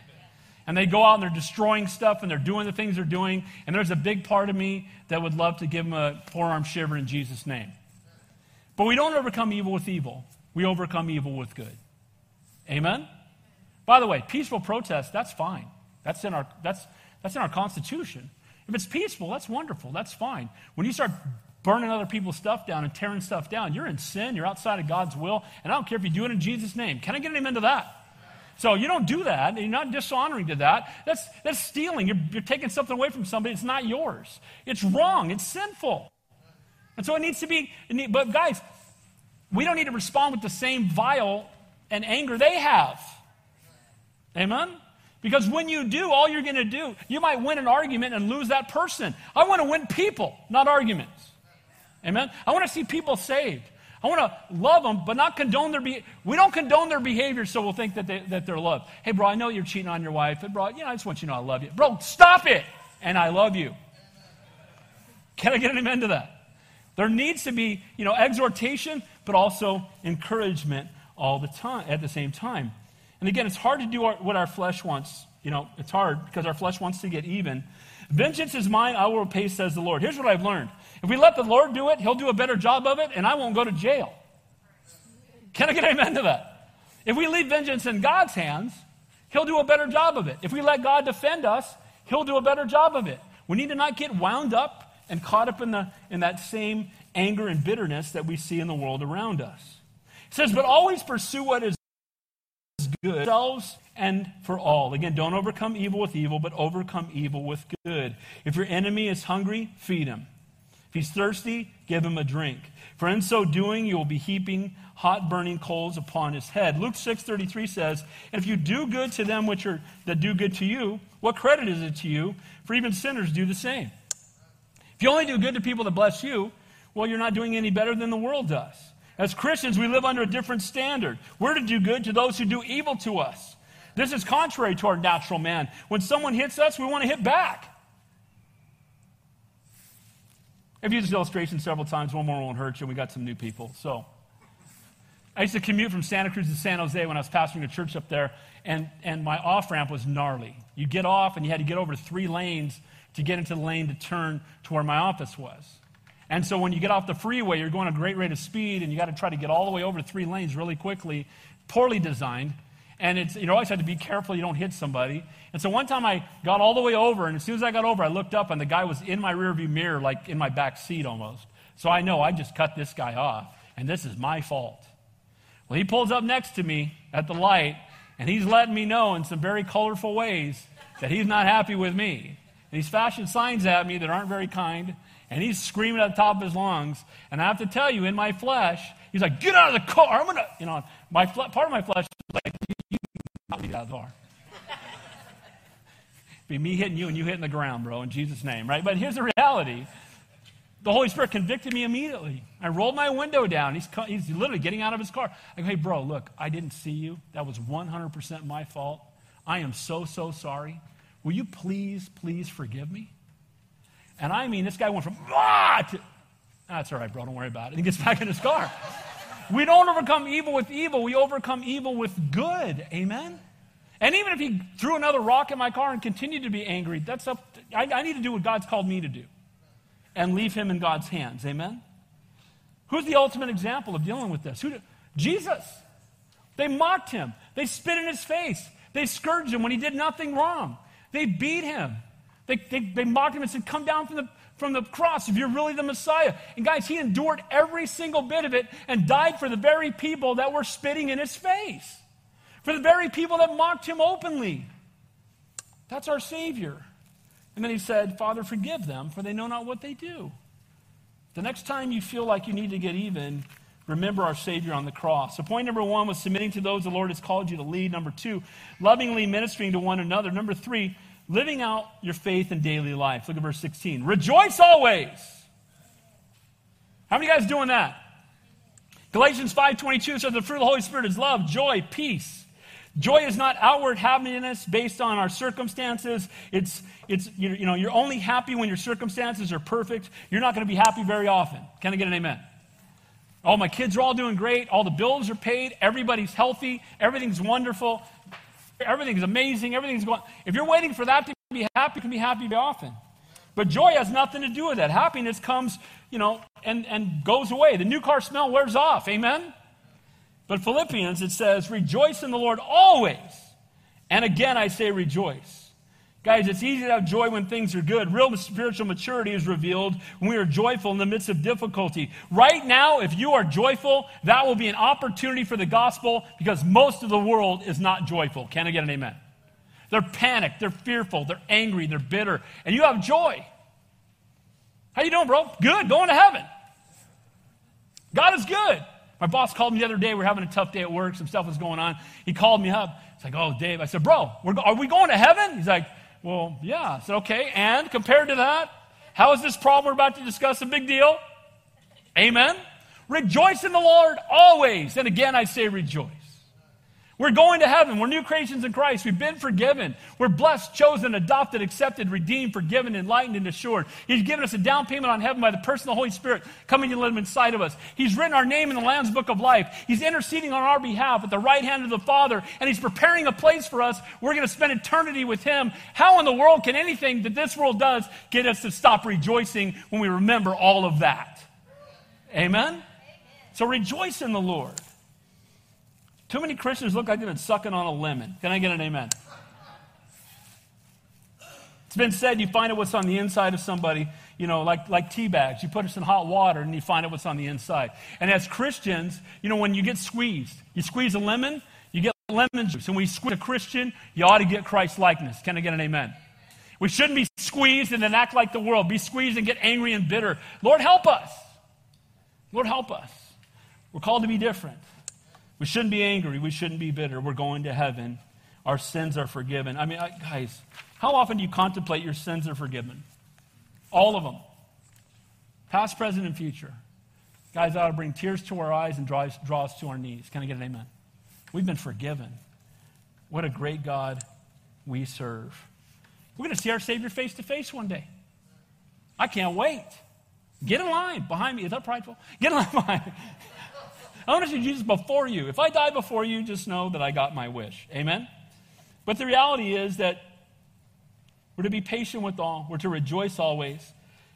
And they go out and they're destroying stuff and they're doing the things they're doing. And there's a big part of me that would love to give them a forearm shiver in Jesus' name. But we don't overcome evil with evil, we overcome evil with good. Amen? By the way, peaceful protest, that's fine. That's in our, that's, that's in our Constitution. If it's peaceful, that's wonderful. That's fine. When you start burning other people's stuff down and tearing stuff down. You're in sin. You're outside of God's will. And I don't care if you do it in Jesus' name. Can I get an amen to that? So you don't do that. You're not dishonoring to that. That's, that's stealing. You're, you're taking something away from somebody. It's not yours. It's wrong. It's sinful. And so it needs to be, need, but guys, we don't need to respond with the same vile and anger they have. Amen? Because when you do, all you're going to do, you might win an argument and lose that person. I want to win people, not arguments. Amen? I want to see people saved. I want to love them, but not condone their behavior. We don't condone their behavior, so we'll think that, they, that they're loved. Hey, bro, I know you're cheating on your wife. Hey, bro, you know, I just want you to know I love you. Bro, stop it. And I love you. Can I get an amen to that? There needs to be, you know, exhortation, but also encouragement all the time, at the same time. And again, it's hard to do our, what our flesh wants You know, it's hard because our flesh wants to get even. Vengeance is mine, I will repay, says the Lord. Here's what I've learned. If we let the Lord do it, he'll do a better job of it, and I won't go to jail. Can I get amen to that? If we leave vengeance in God's hands, he'll do a better job of it. If we let God defend us, he'll do a better job of it. We need to not get wound up and caught up in, the, in that same anger and bitterness that we see in the world around us. It says, but always pursue what is good, yourselves and for all. Again, don't overcome evil with evil, but overcome evil with good. If your enemy is hungry, feed him. If he's thirsty, give him a drink. For in so doing, you will be heaping hot burning coals upon his head. Luke 6:33 says, "And if you do good to them which are that do good to you, what credit is it to you? For even sinners do the same." If you only do good to people that bless you, well, you're not doing any better than the world does. As Christians, we live under a different standard. We're to do good to those who do evil to us. This is contrary to our natural man. When someone hits us, we want to hit back. I've used this illustration several times. One more won't hurt you. And we got some new people. So, I used to commute from Santa Cruz to San Jose when I was pastoring a church up there, and, and my off ramp was gnarly. You get off, and you had to get over three lanes to get into the lane to turn to where my office was. And so when you get off the freeway, you're going a great rate of speed, and you got to try to get all the way over three lanes really quickly, poorly designed. And it's, you always have to be careful you don't hit somebody. And so one time I got all the way over, and as soon as I got over, I looked up, and the guy was in my rearview mirror, like in my back seat almost. So I know I just cut this guy off, and this is my fault. Well, he pulls up next to me at the light, and he's letting me know in some very colorful ways that he's not happy with me. And he's flashing signs at me that aren't very kind, and he's screaming at the top of his lungs. And I have to tell you, in my flesh, he's like, "Get out of the car! I'm gonna," you know, my part of my flesh is like, "You get out of the car." Be me hitting you and you hitting the ground, bro, in Jesus' name, right? But here's the reality the Holy Spirit convicted me immediately. I rolled my window down. He's, he's literally getting out of his car. I go, hey, bro, look, I didn't see you. That was 100% my fault. I am so, so sorry. Will you please, please forgive me? And I mean, this guy went from, ah, to, that's all right, bro, don't worry about it. And he gets back in his car. we don't overcome evil with evil, we overcome evil with good. Amen? And even if he threw another rock in my car and continued to be angry, that's up. I, I need to do what God's called me to do and leave him in God's hands. Amen? Who's the ultimate example of dealing with this? Who Jesus. They mocked him. They spit in his face. They scourged him when he did nothing wrong. They beat him. They, they, they mocked him and said, Come down from the, from the cross if you're really the Messiah. And guys, he endured every single bit of it and died for the very people that were spitting in his face, for the very people that mocked him openly. That's our Savior. And then he said, Father, forgive them, for they know not what they do. The next time you feel like you need to get even, remember our Savior on the cross. So, point number one was submitting to those the Lord has called you to lead. Number two, lovingly ministering to one another. Number three, living out your faith in daily life. Look at verse 16. Rejoice always. How many guys doing that? Galatians 5.22 says the fruit of the Holy Spirit is love, joy, peace, Joy is not outward happiness based on our circumstances. It's, it's you know, you're only happy when your circumstances are perfect. You're not going to be happy very often. Can I get an amen? Oh, my kids are all doing great. All the bills are paid. Everybody's healthy. Everything's wonderful. Everything's amazing. Everything's going. If you're waiting for that to be happy, can be happy very often. But joy has nothing to do with that. Happiness comes, you know, and, and goes away. The new car smell wears off. Amen? But Philippians, it says, rejoice in the Lord always. And again, I say rejoice. Guys, it's easy to have joy when things are good. Real spiritual maturity is revealed when we are joyful in the midst of difficulty. Right now, if you are joyful, that will be an opportunity for the gospel because most of the world is not joyful. Can I get an amen? They're panicked, they're fearful, they're angry, they're bitter, and you have joy. How you doing, bro? Good, going to heaven. God is good. My boss called me the other day. We are having a tough day at work. Some stuff was going on. He called me up. It's like, oh, Dave. I said, bro, are we going to heaven? He's like, well, yeah. I said, okay. And compared to that, how is this problem we're about to discuss a big deal? Amen. Rejoice in the Lord always. And again, I say rejoice. We're going to heaven. We're new creations in Christ. We've been forgiven. We're blessed, chosen, adopted, accepted, redeemed, forgiven, enlightened, and assured. He's given us a down payment on heaven by the person of the Holy Spirit coming to live inside of us. He's written our name in the Lamb's Book of Life. He's interceding on our behalf at the right hand of the Father, and He's preparing a place for us. We're going to spend eternity with Him. How in the world can anything that this world does get us to stop rejoicing when we remember all of that? Amen? So rejoice in the Lord. Too many Christians look like they've been sucking on a lemon. Can I get an amen? It's been said you find out what's on the inside of somebody, you know, like, like tea bags. You put it in hot water and you find out what's on the inside. And as Christians, you know, when you get squeezed, you squeeze a lemon, you get lemon juice. And when you squeeze a Christian, you ought to get Christ likeness. Can I get an amen? We shouldn't be squeezed and then act like the world. Be squeezed and get angry and bitter. Lord, help us. Lord, help us. We're called to be different. We shouldn't be angry. We shouldn't be bitter. We're going to heaven. Our sins are forgiven. I mean, guys, how often do you contemplate your sins are forgiven? All of them. Past, present, and future. Guys, ought to bring tears to our eyes and draw, draw us to our knees. Can I get an amen? We've been forgiven. What a great God we serve. We're going to see our Savior face to face one day. I can't wait. Get in line behind me. Is that prideful? Get in line behind me. I want to see Jesus before you. If I die before you, just know that I got my wish. Amen? But the reality is that we're to be patient with all, we're to rejoice always.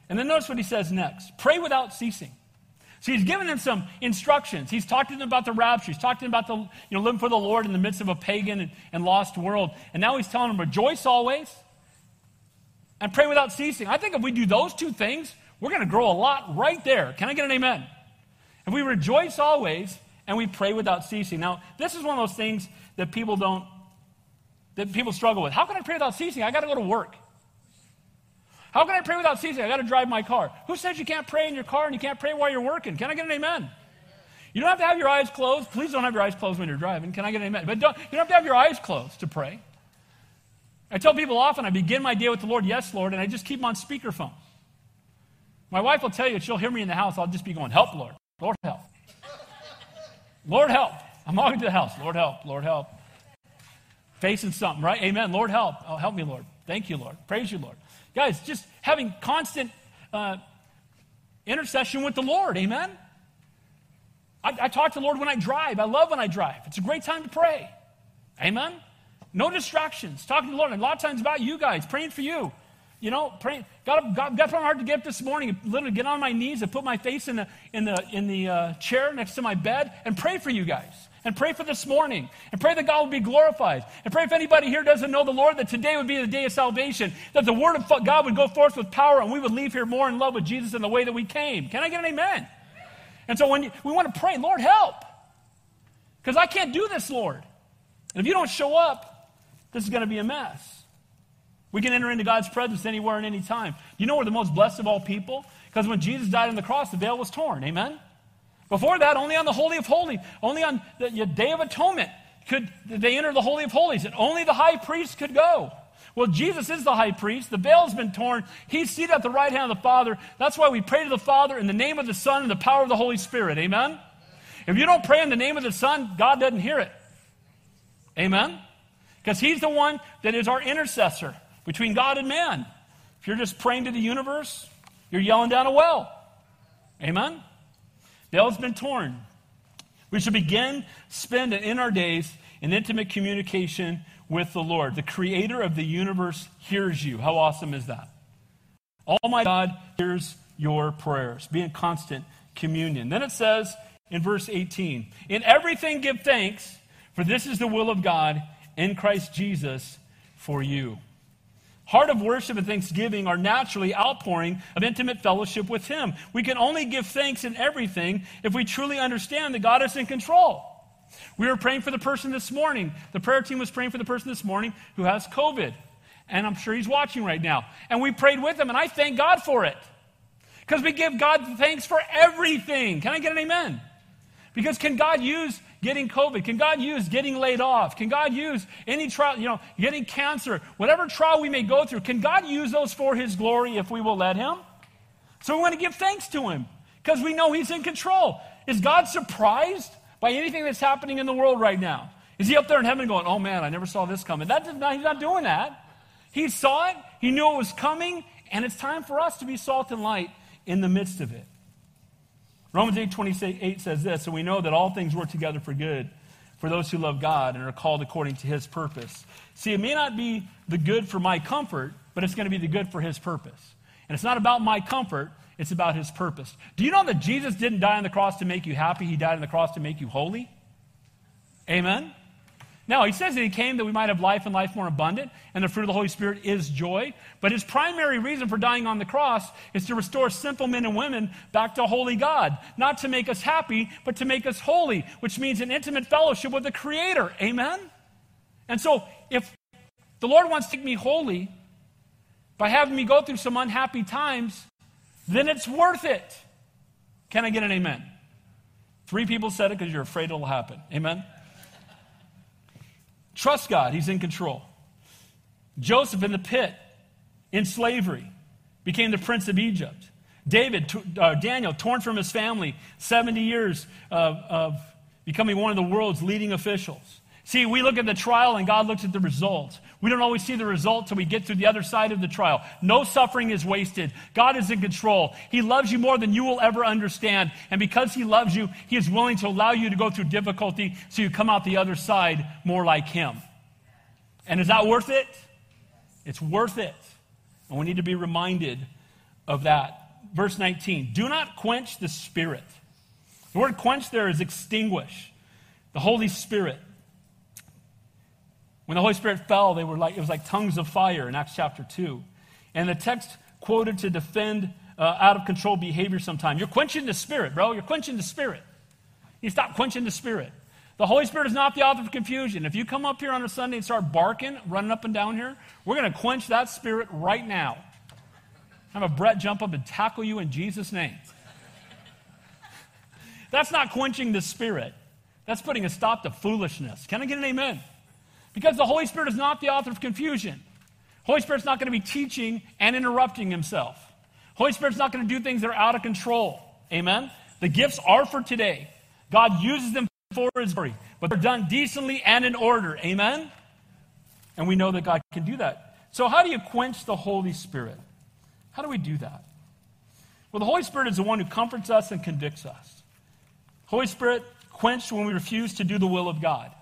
And then notice what he says next pray without ceasing. So he's given them some instructions. He's talked to them about the rapture. He's talked to them about the, you know, living for the Lord in the midst of a pagan and, and lost world. And now he's telling them, rejoice always and pray without ceasing. I think if we do those two things, we're going to grow a lot right there. Can I get an amen? And we rejoice always and we pray without ceasing. Now, this is one of those things that people don't, that people struggle with. How can I pray without ceasing? I got to go to work. How can I pray without ceasing? I got to drive my car. Who says you can't pray in your car and you can't pray while you're working? Can I get an amen? You don't have to have your eyes closed. Please don't have your eyes closed when you're driving. Can I get an amen? But don't, you don't have to have your eyes closed to pray. I tell people often I begin my day with the Lord, yes, Lord, and I just keep on speakerphone. My wife will tell you, she'll hear me in the house, I'll just be going, help, Lord. Lord help. Lord help. I'm walking to the house. Lord help. Lord help. Facing something, right? Amen. Lord help. Oh, help me, Lord. Thank you, Lord. Praise you, Lord. Guys, just having constant uh, intercession with the Lord. Amen. I, I talk to the Lord when I drive. I love when I drive. It's a great time to pray. Amen. No distractions. Talking to the Lord. And a lot of times about you guys, praying for you. You know, praying. God, God, put on my heart to get up this morning, literally get on my knees and put my face in the, in the, in the uh, chair next to my bed and pray for you guys. And pray for this morning. And pray that God will be glorified. And pray if anybody here doesn't know the Lord, that today would be the day of salvation. That the word of God would go forth with power and we would leave here more in love with Jesus in the way that we came. Can I get an amen? And so when you, we want to pray, Lord, help. Because I can't do this, Lord. And if you don't show up, this is going to be a mess. We can enter into God's presence anywhere and any time. You know we're the most blessed of all people? Because when Jesus died on the cross, the veil was torn. Amen? Before that, only on the Holy of Holies, only on the Day of Atonement could they enter the Holy of Holies, and only the high priest could go. Well, Jesus is the high priest. The veil's been torn. He's seated at the right hand of the Father. That's why we pray to the Father in the name of the Son and the power of the Holy Spirit. Amen? If you don't pray in the name of the Son, God doesn't hear it. Amen? Because He's the one that is our intercessor between God and man. If you're just praying to the universe, you're yelling down a well. Amen? The veil's been torn. We should begin, spend, and in our days in intimate communication with the Lord. The creator of the universe hears you. How awesome is that? Almighty God hears your prayers. Be in constant communion. Then it says in verse 18 In everything give thanks, for this is the will of God in Christ Jesus for you. Heart of worship and thanksgiving are naturally outpouring of intimate fellowship with Him. We can only give thanks in everything if we truly understand that God is in control. We were praying for the person this morning. The prayer team was praying for the person this morning who has COVID. And I'm sure he's watching right now. And we prayed with him, and I thank God for it. Because we give God thanks for everything. Can I get an amen? Because can God use getting COVID? Can God use getting laid off? Can God use any trial, you know, getting cancer? Whatever trial we may go through, can God use those for His glory if we will let Him? So we want to give thanks to Him because we know He's in control. Is God surprised by anything that's happening in the world right now? Is he up there in heaven going, oh man, I never saw this coming? That not, he's not doing that. He saw it, he knew it was coming, and it's time for us to be salt and light in the midst of it. Romans 8 28 says this, so we know that all things work together for good for those who love God and are called according to his purpose. See, it may not be the good for my comfort, but it's going to be the good for his purpose. And it's not about my comfort, it's about his purpose. Do you know that Jesus didn't die on the cross to make you happy? He died on the cross to make you holy? Amen? Now, he says that he came that we might have life and life more abundant, and the fruit of the Holy Spirit is joy. But his primary reason for dying on the cross is to restore simple men and women back to holy God. Not to make us happy, but to make us holy, which means an intimate fellowship with the Creator. Amen? And so, if the Lord wants to make me holy by having me go through some unhappy times, then it's worth it. Can I get an amen? Three people said it because you're afraid it'll happen. Amen? Trust God, He's in control. Joseph in the pit, in slavery, became the prince of Egypt. David, uh, Daniel, torn from his family, 70 years of, of becoming one of the world's leading officials. See, we look at the trial and God looks at the result. We don't always see the result till we get to the other side of the trial. No suffering is wasted. God is in control. He loves you more than you will ever understand. And because He loves you, He is willing to allow you to go through difficulty so you come out the other side more like Him. And is that worth it? It's worth it. And we need to be reminded of that. Verse 19 Do not quench the Spirit. The word quench there is extinguish. The Holy Spirit. When the Holy Spirit fell, they were like, it was like tongues of fire in Acts chapter 2. And the text quoted to defend uh, out of control behavior sometimes. You're quenching the Spirit, bro. You're quenching the Spirit. You stop quenching the Spirit. The Holy Spirit is not the author of confusion. If you come up here on a Sunday and start barking, running up and down here, we're going to quench that spirit right now. Have a Brett jump up and tackle you in Jesus' name. That's not quenching the spirit. That's putting a stop to foolishness. Can I get an amen? Because the Holy Spirit is not the author of confusion. Holy Spirit's not going to be teaching and interrupting himself. Holy Spirit's not going to do things that are out of control. Amen? The gifts are for today. God uses them for his glory, but they're done decently and in order. Amen? And we know that God can do that. So, how do you quench the Holy Spirit? How do we do that? Well, the Holy Spirit is the one who comforts us and convicts us. Holy Spirit quenched when we refuse to do the will of God.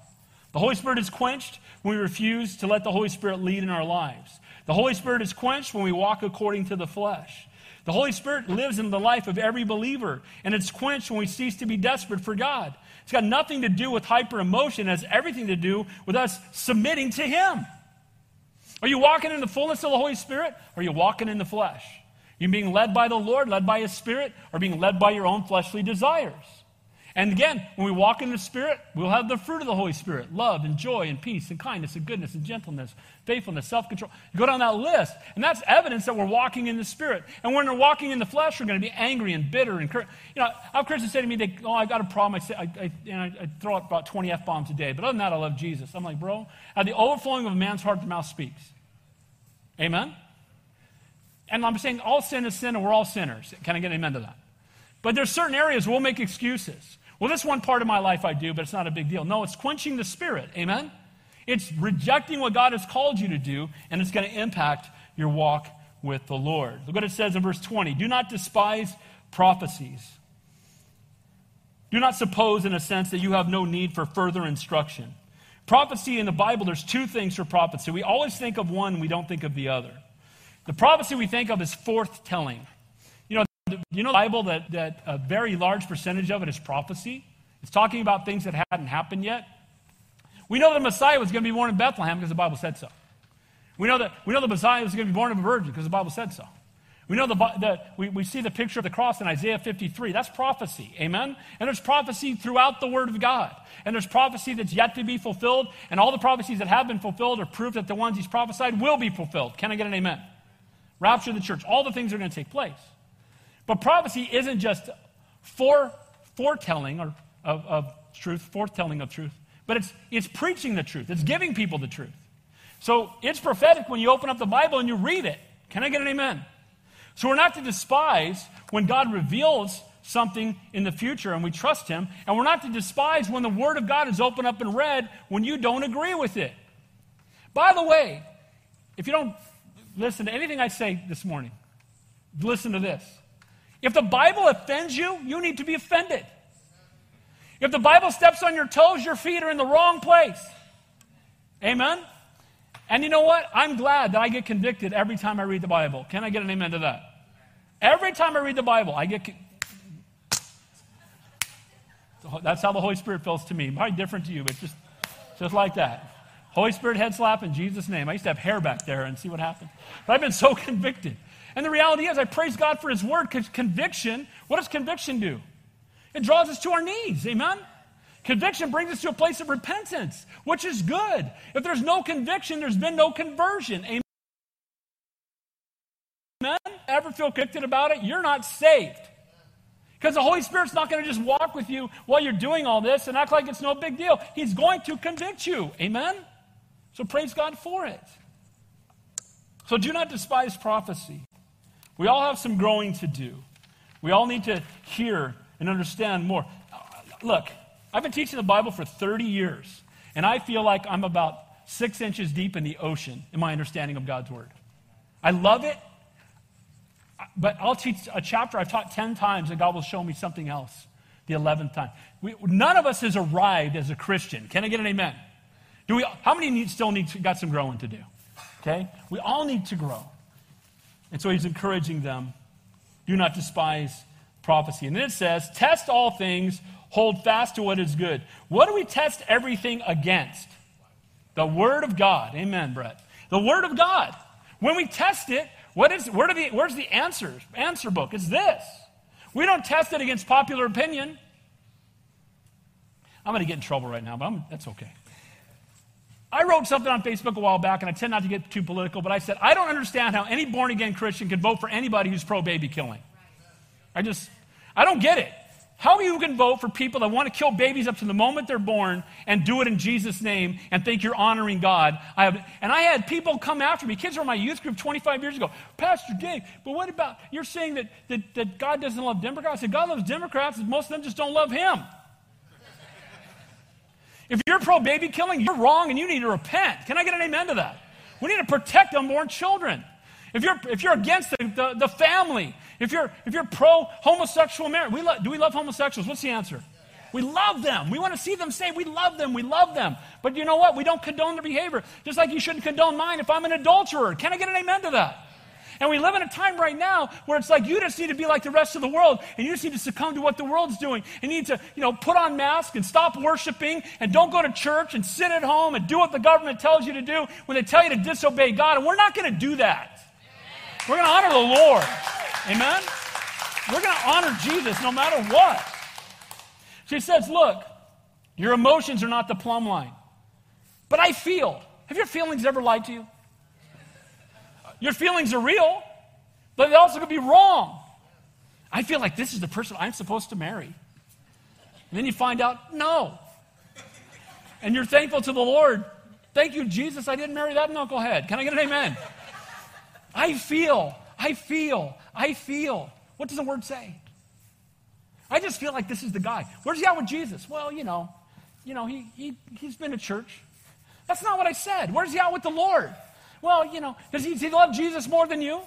The Holy Spirit is quenched we refuse to let the Holy Spirit lead in our lives. The Holy Spirit is quenched when we walk according to the flesh. The Holy Spirit lives in the life of every believer, and it's quenched when we cease to be desperate for God. It's got nothing to do with hyper emotion, it has everything to do with us submitting to Him. Are you walking in the fullness of the Holy Spirit, or are you walking in the flesh? Are you being led by the Lord, led by His Spirit, or being led by your own fleshly desires? And again, when we walk in the Spirit, we'll have the fruit of the Holy Spirit love and joy and peace and kindness and goodness and gentleness, faithfulness, self control. Go down that list, and that's evidence that we're walking in the Spirit. And when we're walking in the flesh, we're going to be angry and bitter. and You know, I have Christians say to me, they, Oh, I got a problem. I, say, I, I, I, throw out about 20 F bombs a day. But other than that, I love Jesus. I'm like, Bro, at the overflowing of a man's heart, the mouth speaks. Amen? And I'm saying all sin is sin, and we're all sinners. Can I get an amen to that? But there's certain areas we'll make excuses. Well, this one part of my life I do, but it's not a big deal. No, it's quenching the spirit. Amen? It's rejecting what God has called you to do, and it's going to impact your walk with the Lord. Look what it says in verse 20 Do not despise prophecies. Do not suppose, in a sense, that you have no need for further instruction. Prophecy in the Bible, there's two things for prophecy. We always think of one, we don't think of the other. The prophecy we think of is forthtelling. You know the Bible that, that a very large percentage of it is prophecy? It's talking about things that hadn't happened yet. We know the Messiah was going to be born in Bethlehem because the Bible said so. We know that we know the Messiah was going to be born of a virgin because the Bible said so. We know the, the we, we see the picture of the cross in Isaiah 53. That's prophecy. Amen? And there's prophecy throughout the Word of God. And there's prophecy that's yet to be fulfilled. And all the prophecies that have been fulfilled are proof that the ones he's prophesied will be fulfilled. Can I get an amen? Rapture of the church. All the things are going to take place. But prophecy isn't just fore, foretelling or, of, of truth, foretelling of truth, but it's, it's preaching the truth. It's giving people the truth. So it's prophetic when you open up the Bible and you read it. Can I get an amen? So we're not to despise when God reveals something in the future and we trust Him. And we're not to despise when the Word of God is opened up and read when you don't agree with it. By the way, if you don't listen to anything I say this morning, listen to this. If the Bible offends you, you need to be offended. If the Bible steps on your toes, your feet are in the wrong place. Amen? And you know what? I'm glad that I get convicted every time I read the Bible. Can I get an amen to that? Every time I read the Bible, I get. That's how the Holy Spirit feels to me. Probably different to you, but just, just like that. Holy Spirit head slap in Jesus' name. I used to have hair back there and see what happened. But I've been so convicted. And the reality is, I praise God for His Word because conviction, what does conviction do? It draws us to our knees. Amen? Conviction brings us to a place of repentance, which is good. If there's no conviction, there's been no conversion. Amen? Ever feel convicted about it? You're not saved. Because the Holy Spirit's not going to just walk with you while you're doing all this and act like it's no big deal. He's going to convict you. Amen? So praise God for it. So do not despise prophecy. We all have some growing to do. We all need to hear and understand more. Look, I've been teaching the Bible for 30 years, and I feel like I'm about six inches deep in the ocean in my understanding of God's Word. I love it, but I'll teach a chapter I've taught 10 times, and God will show me something else the 11th time. We, none of us has arrived as a Christian. Can I get an amen? Do we, how many need, still need, got some growing to do? Okay? We all need to grow. And so he's encouraging them do not despise prophecy. And then it says, test all things, hold fast to what is good. What do we test everything against? The Word of God. Amen, Brett. The Word of God. When we test it, what is, where the, where's the answer, answer book? It's this. We don't test it against popular opinion. I'm going to get in trouble right now, but I'm, that's okay. I wrote something on Facebook a while back, and I tend not to get too political, but I said, I don't understand how any born again Christian can vote for anybody who's pro baby killing. I just, I don't get it. How are you can vote for people that want to kill babies up to the moment they're born and do it in Jesus' name and think you're honoring God. I have, and I had people come after me. Kids were in my youth group 25 years ago. Pastor Dave, but what about, you're saying that, that, that God doesn't love Democrats? I said, God loves Democrats, and most of them just don't love Him. If you're pro baby killing, you're wrong and you need to repent. Can I get an amen to that? We need to protect unborn children. If you're, if you're against the, the, the family, if you're, if you're pro homosexual marriage, we lo- do we love homosexuals? What's the answer? We love them. We want to see them say we love them. We love them. But you know what? We don't condone their behavior. Just like you shouldn't condone mine if I'm an adulterer. Can I get an amen to that? And we live in a time right now where it's like you just need to be like the rest of the world and you just need to succumb to what the world's doing. You need to, you know, put on masks and stop worshiping and don't go to church and sit at home and do what the government tells you to do when they tell you to disobey God. And we're not going to do that. We're going to honor the Lord. Amen? We're going to honor Jesus no matter what. She says, Look, your emotions are not the plumb line. But I feel. Have your feelings ever lied to you? Your feelings are real, but they also could be wrong. I feel like this is the person I'm supposed to marry. And then you find out, no. And you're thankful to the Lord. Thank you, Jesus, I didn't marry that knucklehead. Can I get an amen? I feel, I feel, I feel. What does the word say? I just feel like this is the guy. Where's he at with Jesus? Well, you know, you know, he, he, he's been to church. That's not what I said. Where's he at with the Lord? Well, you know, does he, does he love Jesus more than you?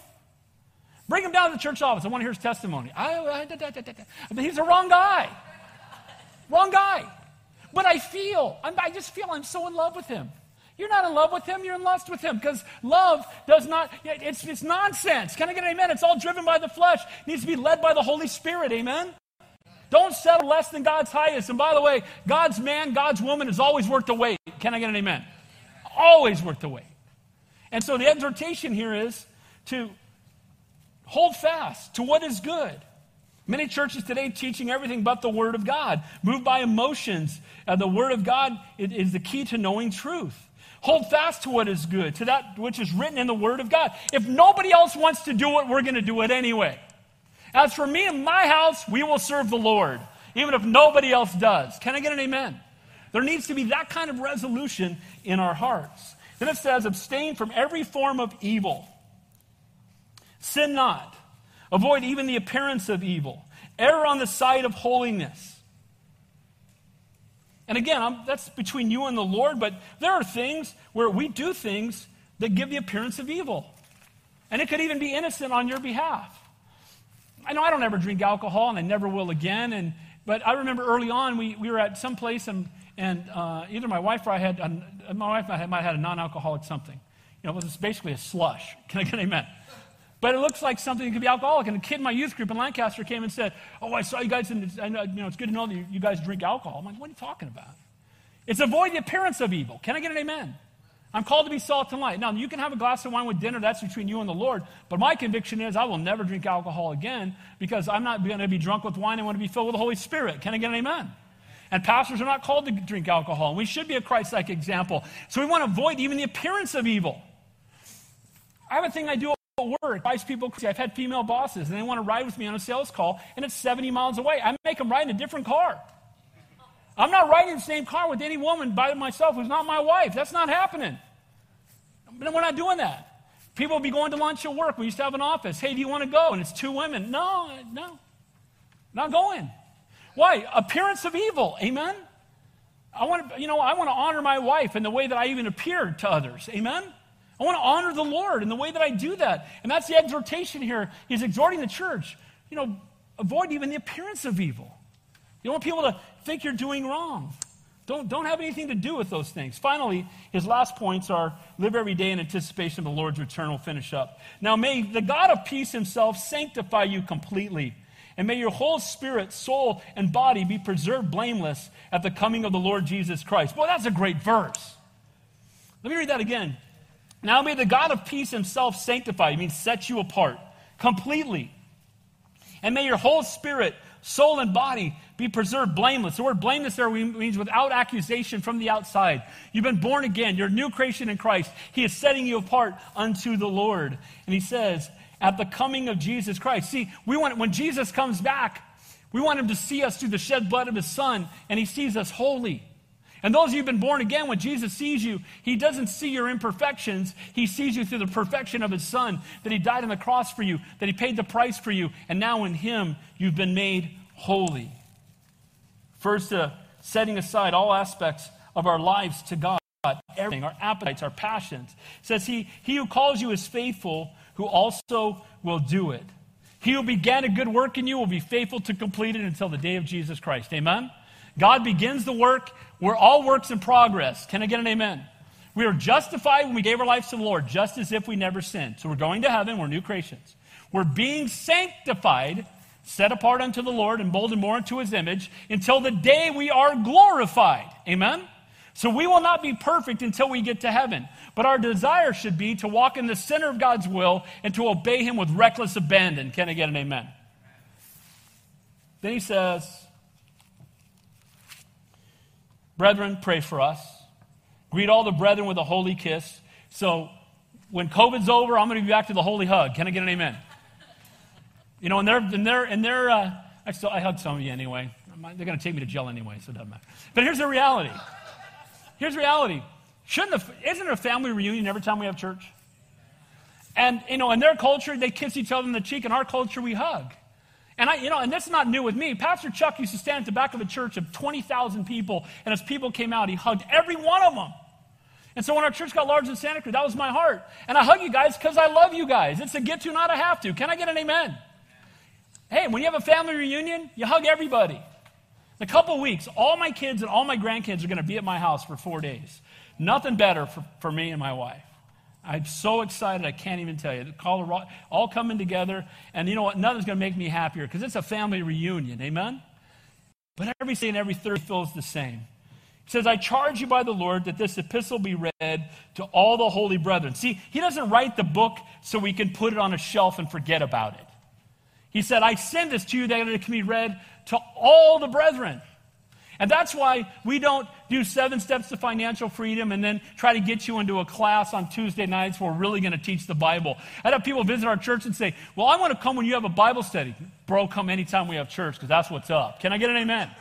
Bring him down to the church office. I want to hear his testimony. I, I, da, da, da, he's the wrong guy. Wrong guy. But I feel, I'm, I just feel I'm so in love with him. You're not in love with him, you're in lust with him because love does not, it's, it's nonsense. Can I get an amen? It's all driven by the flesh, it needs to be led by the Holy Spirit, amen? Don't settle less than God's highest. And by the way, God's man, God's woman is always worth the wait. Can I get an amen? Always worth the wait. And so the exhortation here is to hold fast to what is good. Many churches today teaching everything but the Word of God, moved by emotions. Uh, the Word of God is the key to knowing truth. Hold fast to what is good, to that which is written in the Word of God. If nobody else wants to do it, we're going to do it anyway. As for me and my house, we will serve the Lord, even if nobody else does. Can I get an amen? There needs to be that kind of resolution in our hearts. Then it says, abstain from every form of evil. Sin not. Avoid even the appearance of evil. Err on the side of holiness. And again, I'm, that's between you and the Lord, but there are things where we do things that give the appearance of evil. And it could even be innocent on your behalf. I know I don't ever drink alcohol, and I never will again. And, but I remember early on, we, we were at some place, and, and uh, either my wife or I had, a, my wife might have, had a non alcoholic something. You know, it was basically a slush. Can I get an amen? But it looks like something that could be alcoholic. And a kid in my youth group in Lancaster came and said, Oh, I saw you guys, and I know, you know, it's good to know that you, you guys drink alcohol. I'm like, What are you talking about? It's avoid the appearance of evil. Can I get an amen? I'm called to be salt and light. Now, you can have a glass of wine with dinner, that's between you and the Lord. But my conviction is I will never drink alcohol again because I'm not going to be drunk with wine. I want to be filled with the Holy Spirit. Can I get an amen? And pastors are not called to drink alcohol. And we should be a Christ like example. So we want to avoid even the appearance of evil. I have a thing I do at work. Advise people. I've had female bosses and they want to ride with me on a sales call, and it's 70 miles away. I make them ride in a different car. I'm not riding the same car with any woman by myself who's not my wife. That's not happening. We're not doing that. People will be going to lunch at work. We used to have an office. Hey, do you want to go? And it's two women. No, no. Not going. Why? Appearance of evil. Amen? I want to, you know, I want to honor my wife in the way that I even appear to others. Amen? I want to honor the Lord in the way that I do that. And that's the exhortation here. He's exhorting the church, you know, avoid even the appearance of evil. You don't want people to think you're doing wrong. Don't, don't have anything to do with those things. Finally, his last points are live every day in anticipation of the Lord's return. We'll finish up. Now, may the God of peace himself sanctify you completely, and may your whole spirit, soul, and body be preserved blameless at the coming of the Lord Jesus Christ. Boy, that's a great verse. Let me read that again. Now may the God of peace himself sanctify you, means set you apart completely. And may your whole spirit, soul, and body be preserved blameless. The word blameless there means without accusation from the outside. You've been born again. You're a new creation in Christ. He is setting you apart unto the Lord. And he says, at the coming of Jesus Christ. See, we want when Jesus comes back, we want him to see us through the shed blood of his son, and he sees us holy. And those of you who've been born again, when Jesus sees you, he doesn't see your imperfections. He sees you through the perfection of his son, that he died on the cross for you, that he paid the price for you, and now in him you've been made holy. First, uh, setting aside all aspects of our lives to God, everything, our appetites, our passions. It says he, he who calls you is faithful, who also will do it. He who began a good work in you will be faithful to complete it until the day of Jesus Christ. Amen? God begins the work. We're all works in progress. Can I get an amen? We are justified when we gave our lives to the Lord, just as if we never sinned. So we're going to heaven. We're new creations. We're being sanctified, set apart unto the Lord, and molded more into his image until the day we are glorified. Amen? So we will not be perfect until we get to heaven. But our desire should be to walk in the center of God's will and to obey him with reckless abandon. Can I get an amen? Then he says, Brethren, pray for us. Greet all the brethren with a holy kiss. So when COVID's over, I'm going to be back to the holy hug. Can I get an amen? You know, and they're, and they're, and they're uh, I, still, I hug some of you anyway. They're going to take me to jail anyway, so it doesn't matter. But here's the reality. Here's reality. Shouldn't the, isn't it a family reunion every time we have church? And, you know, in their culture, they kiss each other in the cheek. In our culture, we hug. And I, you know, and that's not new with me. Pastor Chuck used to stand at the back of a church of 20,000 people, and as people came out, he hugged every one of them. And so when our church got large in Santa Cruz, that was my heart. And I hug you guys because I love you guys. It's a get to, not a have to. Can I get an amen? Hey, when you have a family reunion, you hug everybody. In a couple weeks, all my kids and all my grandkids are going to be at my house for four days. Nothing better for, for me and my wife. I'm so excited, I can't even tell you. Colorado, all coming together, and you know what? Nothing's going to make me happier because it's a family reunion. Amen? But every Sunday and every Thursday feels the same. He says, I charge you by the Lord that this epistle be read to all the holy brethren. See, he doesn't write the book so we can put it on a shelf and forget about it. He said, I send this to you that it can be read to all the brethren. And that's why we don't do seven steps to financial freedom and then try to get you into a class on Tuesday nights where we're really going to teach the Bible. I'd have people visit our church and say, Well, I want to come when you have a Bible study. Bro, come anytime we have church because that's what's up. Can I get an amen?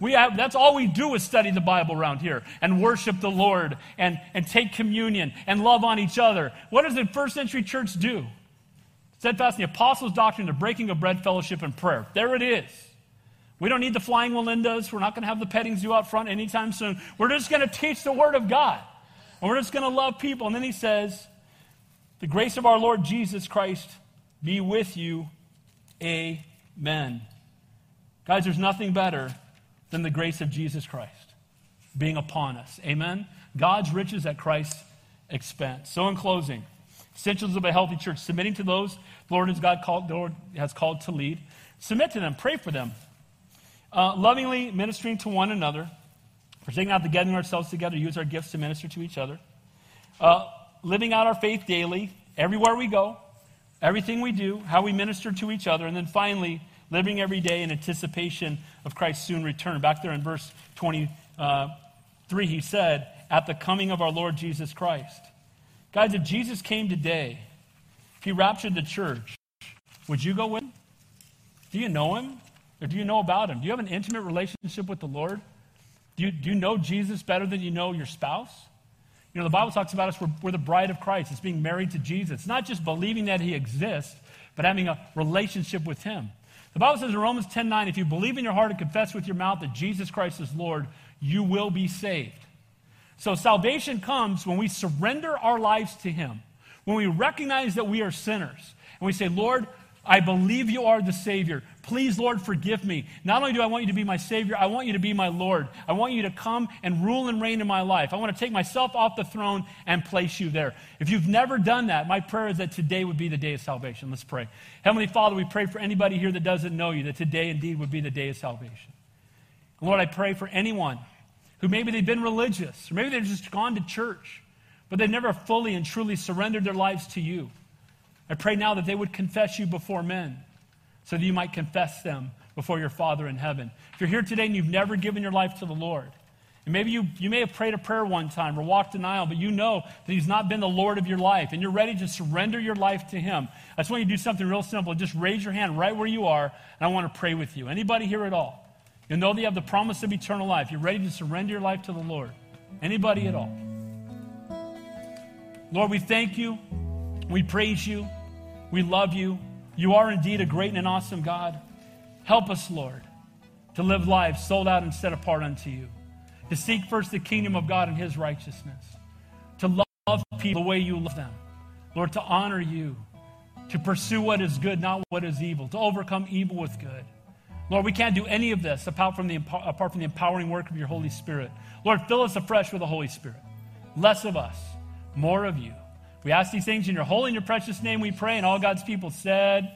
We have, that's all we do is study the Bible around here and worship the Lord and, and take communion and love on each other. What does the first century church do? Steadfast in the apostles' doctrine, the breaking of bread, fellowship, and prayer. There it is. We don't need the flying Wallendas. We're not going to have the petting zoo out front anytime soon. We're just going to teach the Word of God. And we're just going to love people. And then he says, The grace of our Lord Jesus Christ be with you. Amen. Guys, there's nothing better than the grace of Jesus Christ being upon us. Amen. God's riches at Christ's expense. So, in closing, essentials of a healthy church submitting to those the Lord has, God called, Lord has called to lead. Submit to them, pray for them. Uh, lovingly ministering to one another, forsaking not the gathering ourselves together, use our gifts to minister to each other. Uh, living out our faith daily, everywhere we go, everything we do, how we minister to each other. And then finally, living every day in anticipation of Christ's soon return. Back there in verse 23, uh, he said, At the coming of our Lord Jesus Christ. Guys, if Jesus came today, if he raptured the church, would you go with him? Do you know him? Or do you know about him? Do you have an intimate relationship with the Lord? Do you, do you know Jesus better than you know your spouse? You know, the Bible talks about us, we're, we're the bride of Christ. It's being married to Jesus. It's not just believing that he exists, but having a relationship with him. The Bible says in Romans 10 9, if you believe in your heart and confess with your mouth that Jesus Christ is Lord, you will be saved. So salvation comes when we surrender our lives to him, when we recognize that we are sinners, and we say, Lord, I believe you are the Savior. Please, Lord, forgive me. Not only do I want you to be my Savior, I want you to be my Lord. I want you to come and rule and reign in my life. I want to take myself off the throne and place you there. If you've never done that, my prayer is that today would be the day of salvation. Let's pray. Heavenly Father, we pray for anybody here that doesn't know you, that today indeed would be the day of salvation. Lord, I pray for anyone who maybe they've been religious, or maybe they've just gone to church, but they've never fully and truly surrendered their lives to you. I pray now that they would confess you before men so that you might confess them before your Father in heaven. If you're here today and you've never given your life to the Lord, and maybe you, you may have prayed a prayer one time or walked an aisle, but you know that He's not been the Lord of your life, and you're ready to surrender your life to Him. I just want you to do something real simple. Just raise your hand right where you are, and I want to pray with you. Anybody here at all? You know that you have the promise of eternal life. You're ready to surrender your life to the Lord. Anybody at all? Lord, we thank you. We praise you. We love you. You are indeed a great and an awesome God. Help us, Lord, to live lives sold out and set apart unto you, to seek first the kingdom of God and his righteousness, to love people the way you love them, Lord, to honor you, to pursue what is good, not what is evil, to overcome evil with good. Lord, we can't do any of this apart from, the, apart from the empowering work of your Holy Spirit. Lord, fill us afresh with the Holy Spirit. Less of us, more of you. We ask these things in your holy and your precious name we pray, and all God's people said,